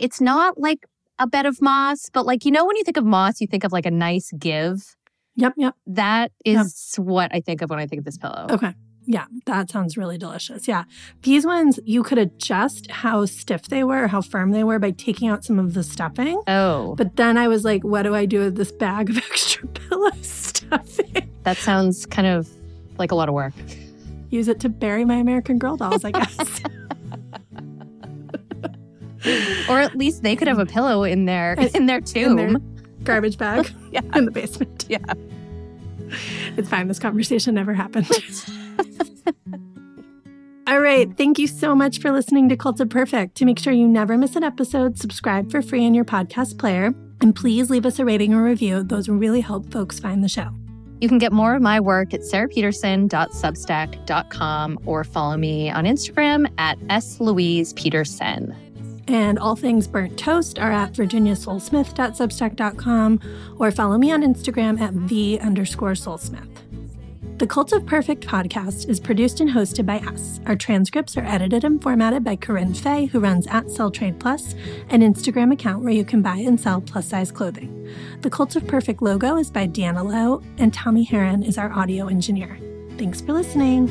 it's not like a bed of moss, but like, you know, when you think of moss, you think of like a nice give. Yep, yep. That is what I think of when I think of this pillow. Okay. Yeah, that sounds really delicious. Yeah. These ones, you could adjust how stiff they were or how firm they were by taking out some of the stuffing. Oh, But then I was like, what do I do with this bag of extra pillow stuffing? that sounds kind of like a lot of work. Use it to bury my American Girl dolls, I guess. Or at least they could have a pillow in their in their tomb. In their garbage bag Yeah. in the basement. Yeah. It's fine. This conversation never happened. All right. Thank you so much for listening to Cult of Perfect. To make sure you never miss an episode, subscribe for free in your podcast player. And please leave us a rating or review. Those really help folks find the show. You can get more of my work at sarapetersen.substack.com or follow me on Instagram at slouisepetersen. And all things burnt toast are at virginiasolesmith.substack.com or follow me on Instagram at v underscore solesmith. The Cult of Perfect podcast is produced and hosted by us. Our transcripts are edited and formatted by Corinne Fay, who runs at Sell Trade Plus, an Instagram account where you can buy and sell plus size clothing. The Cult of Perfect logo is by Deanna Lowe, and Tommy Harron is our audio engineer. Thanks for listening.